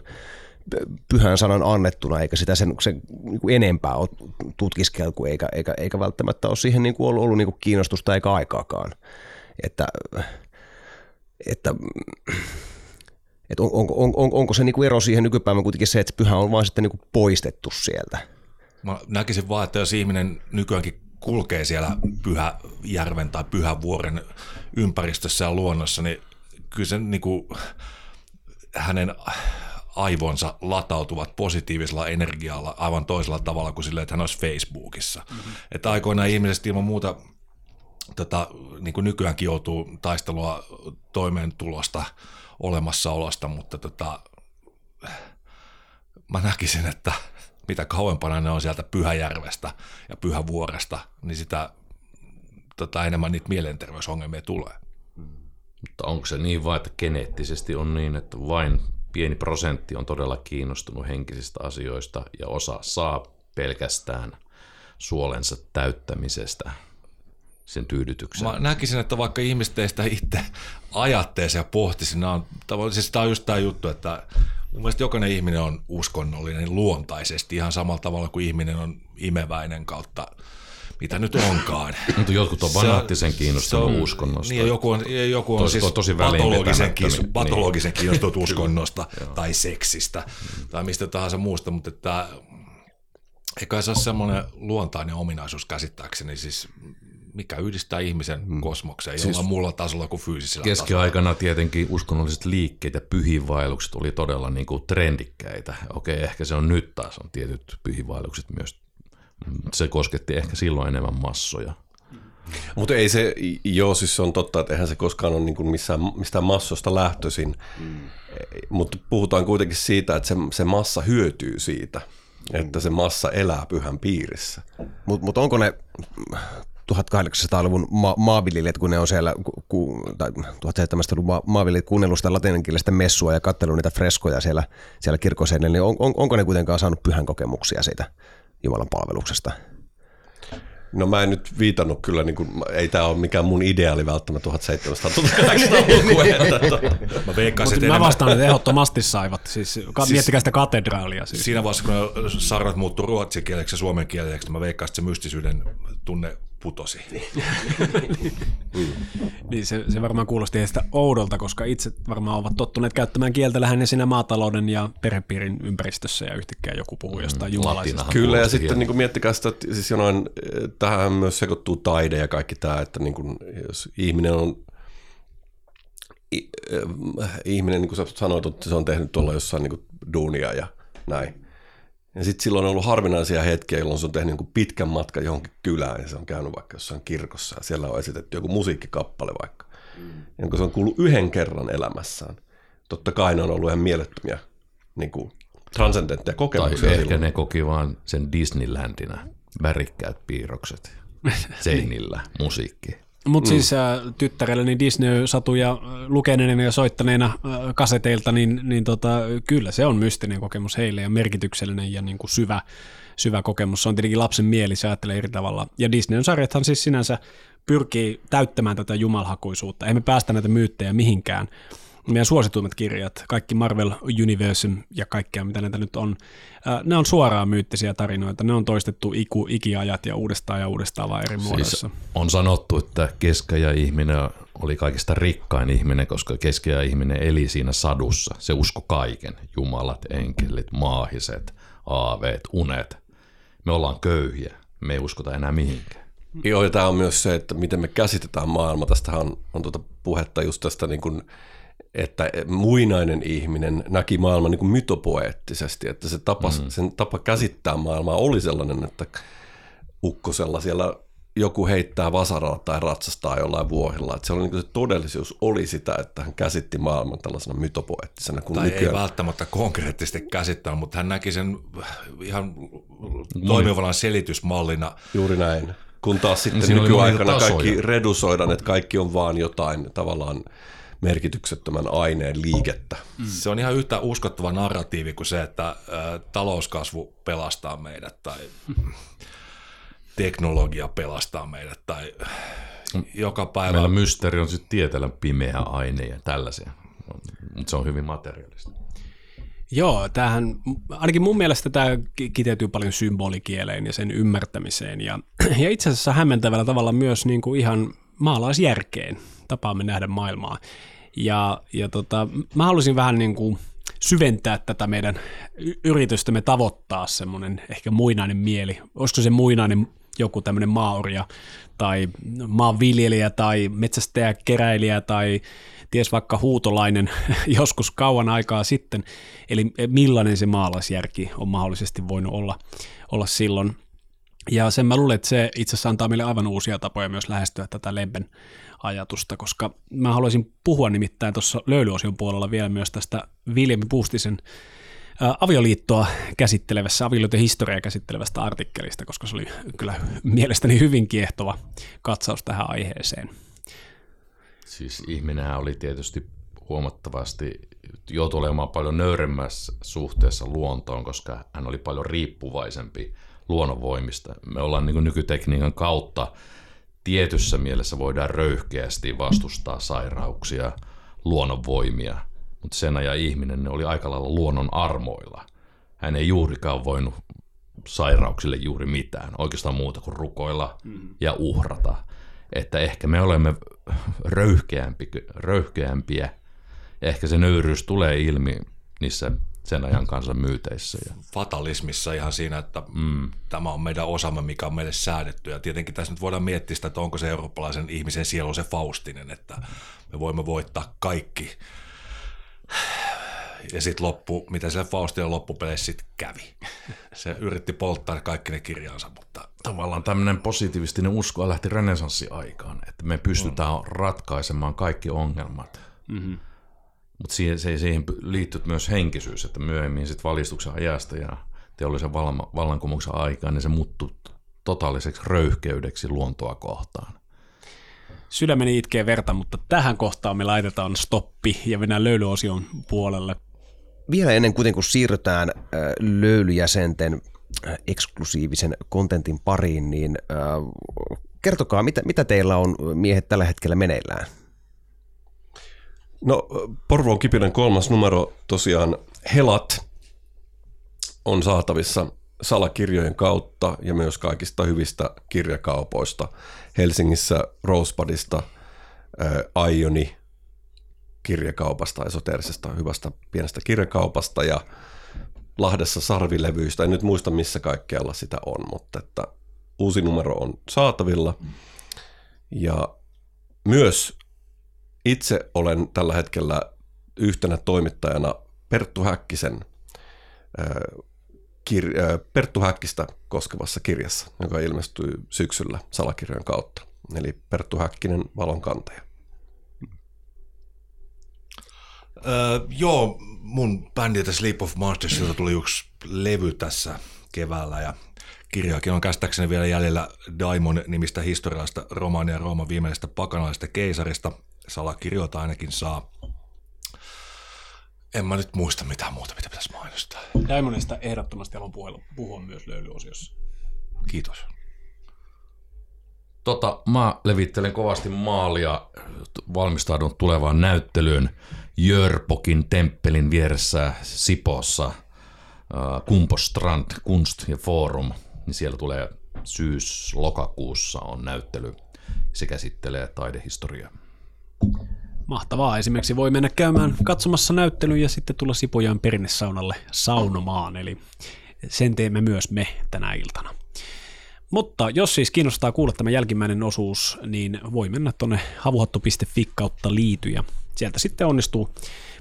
[SPEAKER 1] pyhän sanan annettuna, eikä sitä sen, sen niin kuin enempää ole tutkiskeltu, eikä, eikä, eikä välttämättä ole siihen niin kuin ollut, ollut niin kuin kiinnostusta eikä aikaakaan. Että että että on, on, on, on, onko se niin kuin ero siihen nykypäivän kuitenkin se, että pyhä on vaan sitten niin kuin poistettu sieltä?
[SPEAKER 4] Mä näkisin vaan, että jos ihminen nykyäänkin kulkee siellä Pyhäjärven tai Pyhävuoren ympäristössä ja luonnossa, niin kyllä se niin kuin, hänen aivonsa latautuvat positiivisella energialla aivan toisella tavalla kuin sille, että hän olisi Facebookissa. Mm-hmm. Että aikoinaan ihmiset ilman muuta tota, niin kuin nykyäänkin joutuu taistelua toimeentulosta, olemassaolosta, mutta tota, mä näkisin, että mitä kauempana ne on sieltä Pyhäjärvestä ja Pyhävuoresta, niin sitä tota, enemmän niitä mielenterveysongelmia tulee.
[SPEAKER 5] Mutta onko se niin vaan, että geneettisesti on niin, että vain pieni prosentti on todella kiinnostunut henkisistä asioista ja osa saa pelkästään suolensa täyttämisestä sen tyydytyksen.
[SPEAKER 4] Mä näkisin, että vaikka ihmiset ei sitä itse ajatteesi ja pohtisi, nämä on, siis tämä on just tämä juttu, että mun mielestä jokainen ihminen on uskonnollinen luontaisesti ihan samalla tavalla kuin ihminen on imeväinen kautta mitä nyt onkaan.
[SPEAKER 5] Mutta jotkut on fanaattisen kiinnostunut on, uskonnosta.
[SPEAKER 4] Niin, joku on, joku on tosi, siis tosi patologisen, kiinnostunut, niin. patologisen kiinnostunut uskonnosta tai seksistä tai mistä tahansa muusta, mutta että eikä se ole semmoinen luontainen ominaisuus käsittääkseni, siis mikä yhdistää ihmisen hmm. kosmokseen siis jollain muulla tasolla kuin fyysisellä
[SPEAKER 5] Keskiaikana
[SPEAKER 4] tasolla.
[SPEAKER 5] tietenkin uskonnolliset liikkeet ja pyhiinvaellukset oli todella niin kuin trendikkäitä. Okei, ehkä se on nyt taas on tietyt pyhiinvaellukset myös. Se kosketti ehkä silloin enemmän massoja.
[SPEAKER 3] Mutta ei se, joo siis se on totta, että eihän se koskaan ole niin kuin missään, mistään massosta lähtöisin, mm. mutta puhutaan kuitenkin siitä, että se, se massa hyötyy siitä, että se massa elää pyhän piirissä.
[SPEAKER 1] Mutta mut onko ne 1800-luvun ma- maanviljelijät, kun ne on siellä, ku, tai 1700-luvun ma- maanviljelijät kuunnellut sitä latinankielistä messua ja katsellut niitä freskoja siellä, siellä kirkoseinillä, niin on, on, onko ne kuitenkaan saanut pyhän kokemuksia siitä Jumalan palveluksesta?
[SPEAKER 3] No mä en nyt viitannut kyllä, niin kuin, ei tämä ole mikään mun ideaali välttämättä 1700-luvun
[SPEAKER 2] Mä veikkasin, että Mä vastaan, että ehdottomasti saivat. Siis, siis miettikää sitä katedraalia. Siis.
[SPEAKER 4] Siinä vaiheessa, kun sarrat muuttui ruotsikieleksi ja suomen kieleksi, mä veikkaan, että se mystisyyden tunne putosi.
[SPEAKER 2] niin se, se varmaan kuulosti heistä oudolta, koska itse varmaan ovat tottuneet käyttämään kieltä lähinnä siinä maatalouden ja perhepiirin ympäristössä ja yhtäkkiä joku puhuu jostain mm, jumalaisesta.
[SPEAKER 3] Kyllä ja sitten niin kuin miettikää sitä, että siis jonain, eh, tähän myös sekoittuu taide ja kaikki tämä, että niin kuin, jos ihminen on eh, ihminen, niin kuin sä sanoit, että se on tehnyt tuolla jossain niin kuin duunia ja näin ja sitten silloin on ollut harvinaisia hetkiä, jolloin se on tehnyt niin pitkän matkan johonkin kylään ja se on käynyt vaikka jossain kirkossa ja siellä on esitetty joku musiikkikappale vaikka. Mm. Ja kun se on kuullut yhden kerran elämässään, totta kai ne on ollut ihan mielettömiä niin kuin transcendentteja kokemuksia.
[SPEAKER 5] Tai ehkä ne koki vaan sen Disneylandina, värikkäät piirrokset seinillä, musiikki.
[SPEAKER 2] Mutta mm. siis äh, tyttärelleni Disney-satuja äh, lukeneena ja soittaneena äh, kaseteilta, niin, niin tota, kyllä se on mystinen kokemus heille ja merkityksellinen ja niin kuin syvä, syvä kokemus. Se on tietenkin lapsen mieli, se ajattelee eri tavalla. Ja Disneyn sarjathan siis sinänsä pyrkii täyttämään tätä jumalhakuisuutta. Emme päästä näitä myyttejä mihinkään meidän suosituimmat kirjat, kaikki Marvel Universe ja kaikkea, mitä näitä nyt on, ne on suoraan myyttisiä tarinoita. Ne on toistettu iku, ikiajat ja uudestaan ja uudestaan vaan eri siis muodossa.
[SPEAKER 5] on sanottu, että keskeä ihminen oli kaikista rikkain ihminen, koska keskeä ihminen eli siinä sadussa. Se usko kaiken. Jumalat, enkelit, maahiset, aaveet, unet. Me ollaan köyhiä. Me ei uskota enää mihinkään.
[SPEAKER 3] Joo, ja tämä on myös se, että miten me käsitetään maailma. Tästähän on, on tuota puhetta just tästä niin kuin että muinainen ihminen näki maailman niin kuin mytopoeettisesti, että se tapa, mm. sen tapa käsittää maailmaa oli sellainen, että ukkosella siellä joku heittää vasaralla tai ratsastaa jollain vuohilla. Että se, oli, niin kuin se todellisuus oli sitä, että hän käsitti maailman tällaisena mytopoeettisena.
[SPEAKER 4] Kun tai nykyään... ei välttämättä konkreettisesti käsittää, mutta hän näki sen ihan toimivana selitysmallina.
[SPEAKER 3] Juuri näin. Kun taas sitten niin nykyaikana kaikki redusoidaan, että kaikki on vaan jotain tavallaan merkityksettömän aineen liikettä.
[SPEAKER 4] Mm. Se on ihan yhtä uskottava narratiivi kuin se, että ä, talouskasvu pelastaa meidät tai teknologia pelastaa meidät tai joka päivä.
[SPEAKER 5] Meillä mysteeri on sitten tietellä pimeä aine ja tällaisia, mutta se on hyvin materiaalista.
[SPEAKER 2] Joo, tämähän, ainakin mun mielestä tämä kiteytyy paljon symbolikieleen ja sen ymmärtämiseen ja, ja itse asiassa hämmentävällä tavalla myös niin kuin ihan maalaisjärkeen tapaamme nähdä maailmaa. Ja, ja tota, mä haluaisin vähän niin kuin syventää tätä meidän yritystämme tavoittaa semmoinen ehkä muinainen mieli. Olisiko se muinainen joku tämmöinen maaorja tai maanviljelijä tai metsästäjä, keräilijä tai ties vaikka huutolainen joskus kauan aikaa sitten. Eli millainen se maalaisjärki on mahdollisesti voinut olla, olla silloin. Ja sen mä luulen, että se itse asiassa antaa meille aivan uusia tapoja myös lähestyä tätä lempen ajatusta, koska mä haluaisin puhua nimittäin tuossa löylyosion puolella vielä myös tästä William Puustisen avioliittoa käsittelevässä, avioliiton historiaa käsittelevästä artikkelista, koska se oli kyllä mielestäni hyvin kiehtova katsaus tähän aiheeseen.
[SPEAKER 5] Siis ihminenhän oli tietysti huomattavasti joutui olemaan paljon nöyremmässä suhteessa luontoon, koska hän oli paljon riippuvaisempi luonnonvoimista. Me ollaan niin nykytekniikan kautta tietyssä mielessä voidaan röyhkeästi vastustaa sairauksia, luonnonvoimia, mutta sen ajan ihminen ne oli aika lailla luonnon armoilla. Hän ei juurikaan voinut sairauksille juuri mitään, oikeastaan muuta kuin rukoilla mm. ja uhrata. Että ehkä me olemme röyhkeämpi, röyhkeämpiä ja ehkä se nöyryys tulee ilmi niissä sen ajan kanssa myyteissä. Ja...
[SPEAKER 4] Fatalismissa ihan siinä, että mm. tämä on meidän osamme, mikä on meille säädetty. Ja tietenkin tässä nyt voidaan miettiä sitä, että onko se eurooppalaisen ihmisen sielu se Faustinen, että me voimme voittaa kaikki. Ja sitten loppu, mitä se Faustin loppupeleissä sitten kävi. Se yritti polttaa kaikki ne kirjansa, mutta...
[SPEAKER 5] Tavallaan tämmöinen positiivistinen usko lähti renesanssiaikaan, että me pystytään on. ratkaisemaan kaikki ongelmat. Mm-hmm mutta siihen, se, siihen liittyy myös henkisyys, että myöhemmin sit valistuksen ajasta ja teollisen vallankumouksen aikaan niin se muuttui totaaliseksi röyhkeydeksi luontoa kohtaan.
[SPEAKER 2] Sydämeni itkee verta, mutta tähän kohtaan me laitetaan stoppi ja mennään löylyosion puolelle.
[SPEAKER 1] Vielä ennen kuin siirrytään löylyjäsenten eksklusiivisen kontentin pariin, niin kertokaa, mitä, mitä teillä on miehet tällä hetkellä meneillään?
[SPEAKER 3] No Porvoon kipinen kolmas numero tosiaan Helat on saatavissa salakirjojen kautta ja myös kaikista hyvistä kirjakaupoista. Helsingissä Rosebudista, äh, Ioni kirjakaupasta, esoteerisesta hyvästä pienestä kirjakaupasta ja Lahdessa sarvilevyistä. En nyt muista missä kaikkialla sitä on, mutta että uusi numero on saatavilla. Ja myös itse olen tällä hetkellä yhtenä toimittajana Perttu Häkkisen kir- Perttu Häkkistä koskevassa kirjassa, joka ilmestyi syksyllä salakirjojen kautta. Eli Perttu Häkkinen, valon kantaja.
[SPEAKER 4] Öö, joo, mun bändi The Sleep of Monsters, tuli yksi levy tässä keväällä ja kirjaakin on käsittääkseni vielä jäljellä Daimon nimistä historiallista romaania Rooman viimeisestä pakanalaisesta keisarista – salakirjoita ainakin saa. En mä nyt muista mitään muuta, mitä pitäisi mainostaa.
[SPEAKER 2] Daimonista ehdottomasti haluan puhua, puhua myös löylyosiossa.
[SPEAKER 4] Kiitos.
[SPEAKER 5] Tota, mä levittelen kovasti maalia, valmistaudun tulevaan näyttelyyn Jörpokin temppelin vieressä Sipossa, äh, Kumpostrand Kunst ja Forum, niin siellä tulee syys-lokakuussa on näyttely. Se käsittelee taidehistoriaa.
[SPEAKER 2] Mahtavaa. Esimerkiksi voi mennä käymään katsomassa näyttelyä ja sitten tulla Sipojan perinnesaunalle saunomaan, eli sen teemme myös me tänä iltana. Mutta jos siis kiinnostaa kuulla tämä jälkimmäinen osuus, niin voi mennä tuonne havuhattu.fi kautta liity ja sieltä sitten onnistuu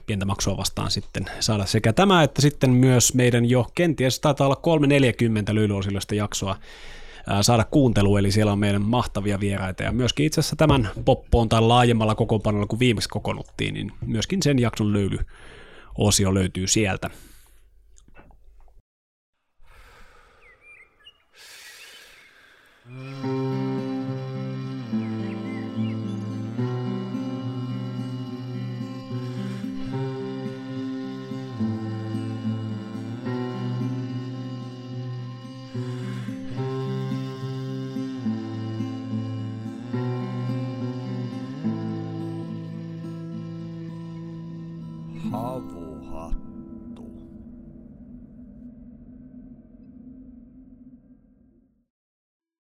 [SPEAKER 2] pientä maksua vastaan sitten saada sekä tämä että sitten myös meidän jo kenties taitaa olla 340 löylyosillista jaksoa saada kuuntelu, eli siellä on meidän mahtavia vieraita, ja myöskin itse asiassa tämän poppoon tai laajemmalla kokoonpanolla, kun viimeksi kokonuttiin, niin myöskin sen jakson löyly osio löytyy sieltä. Mm.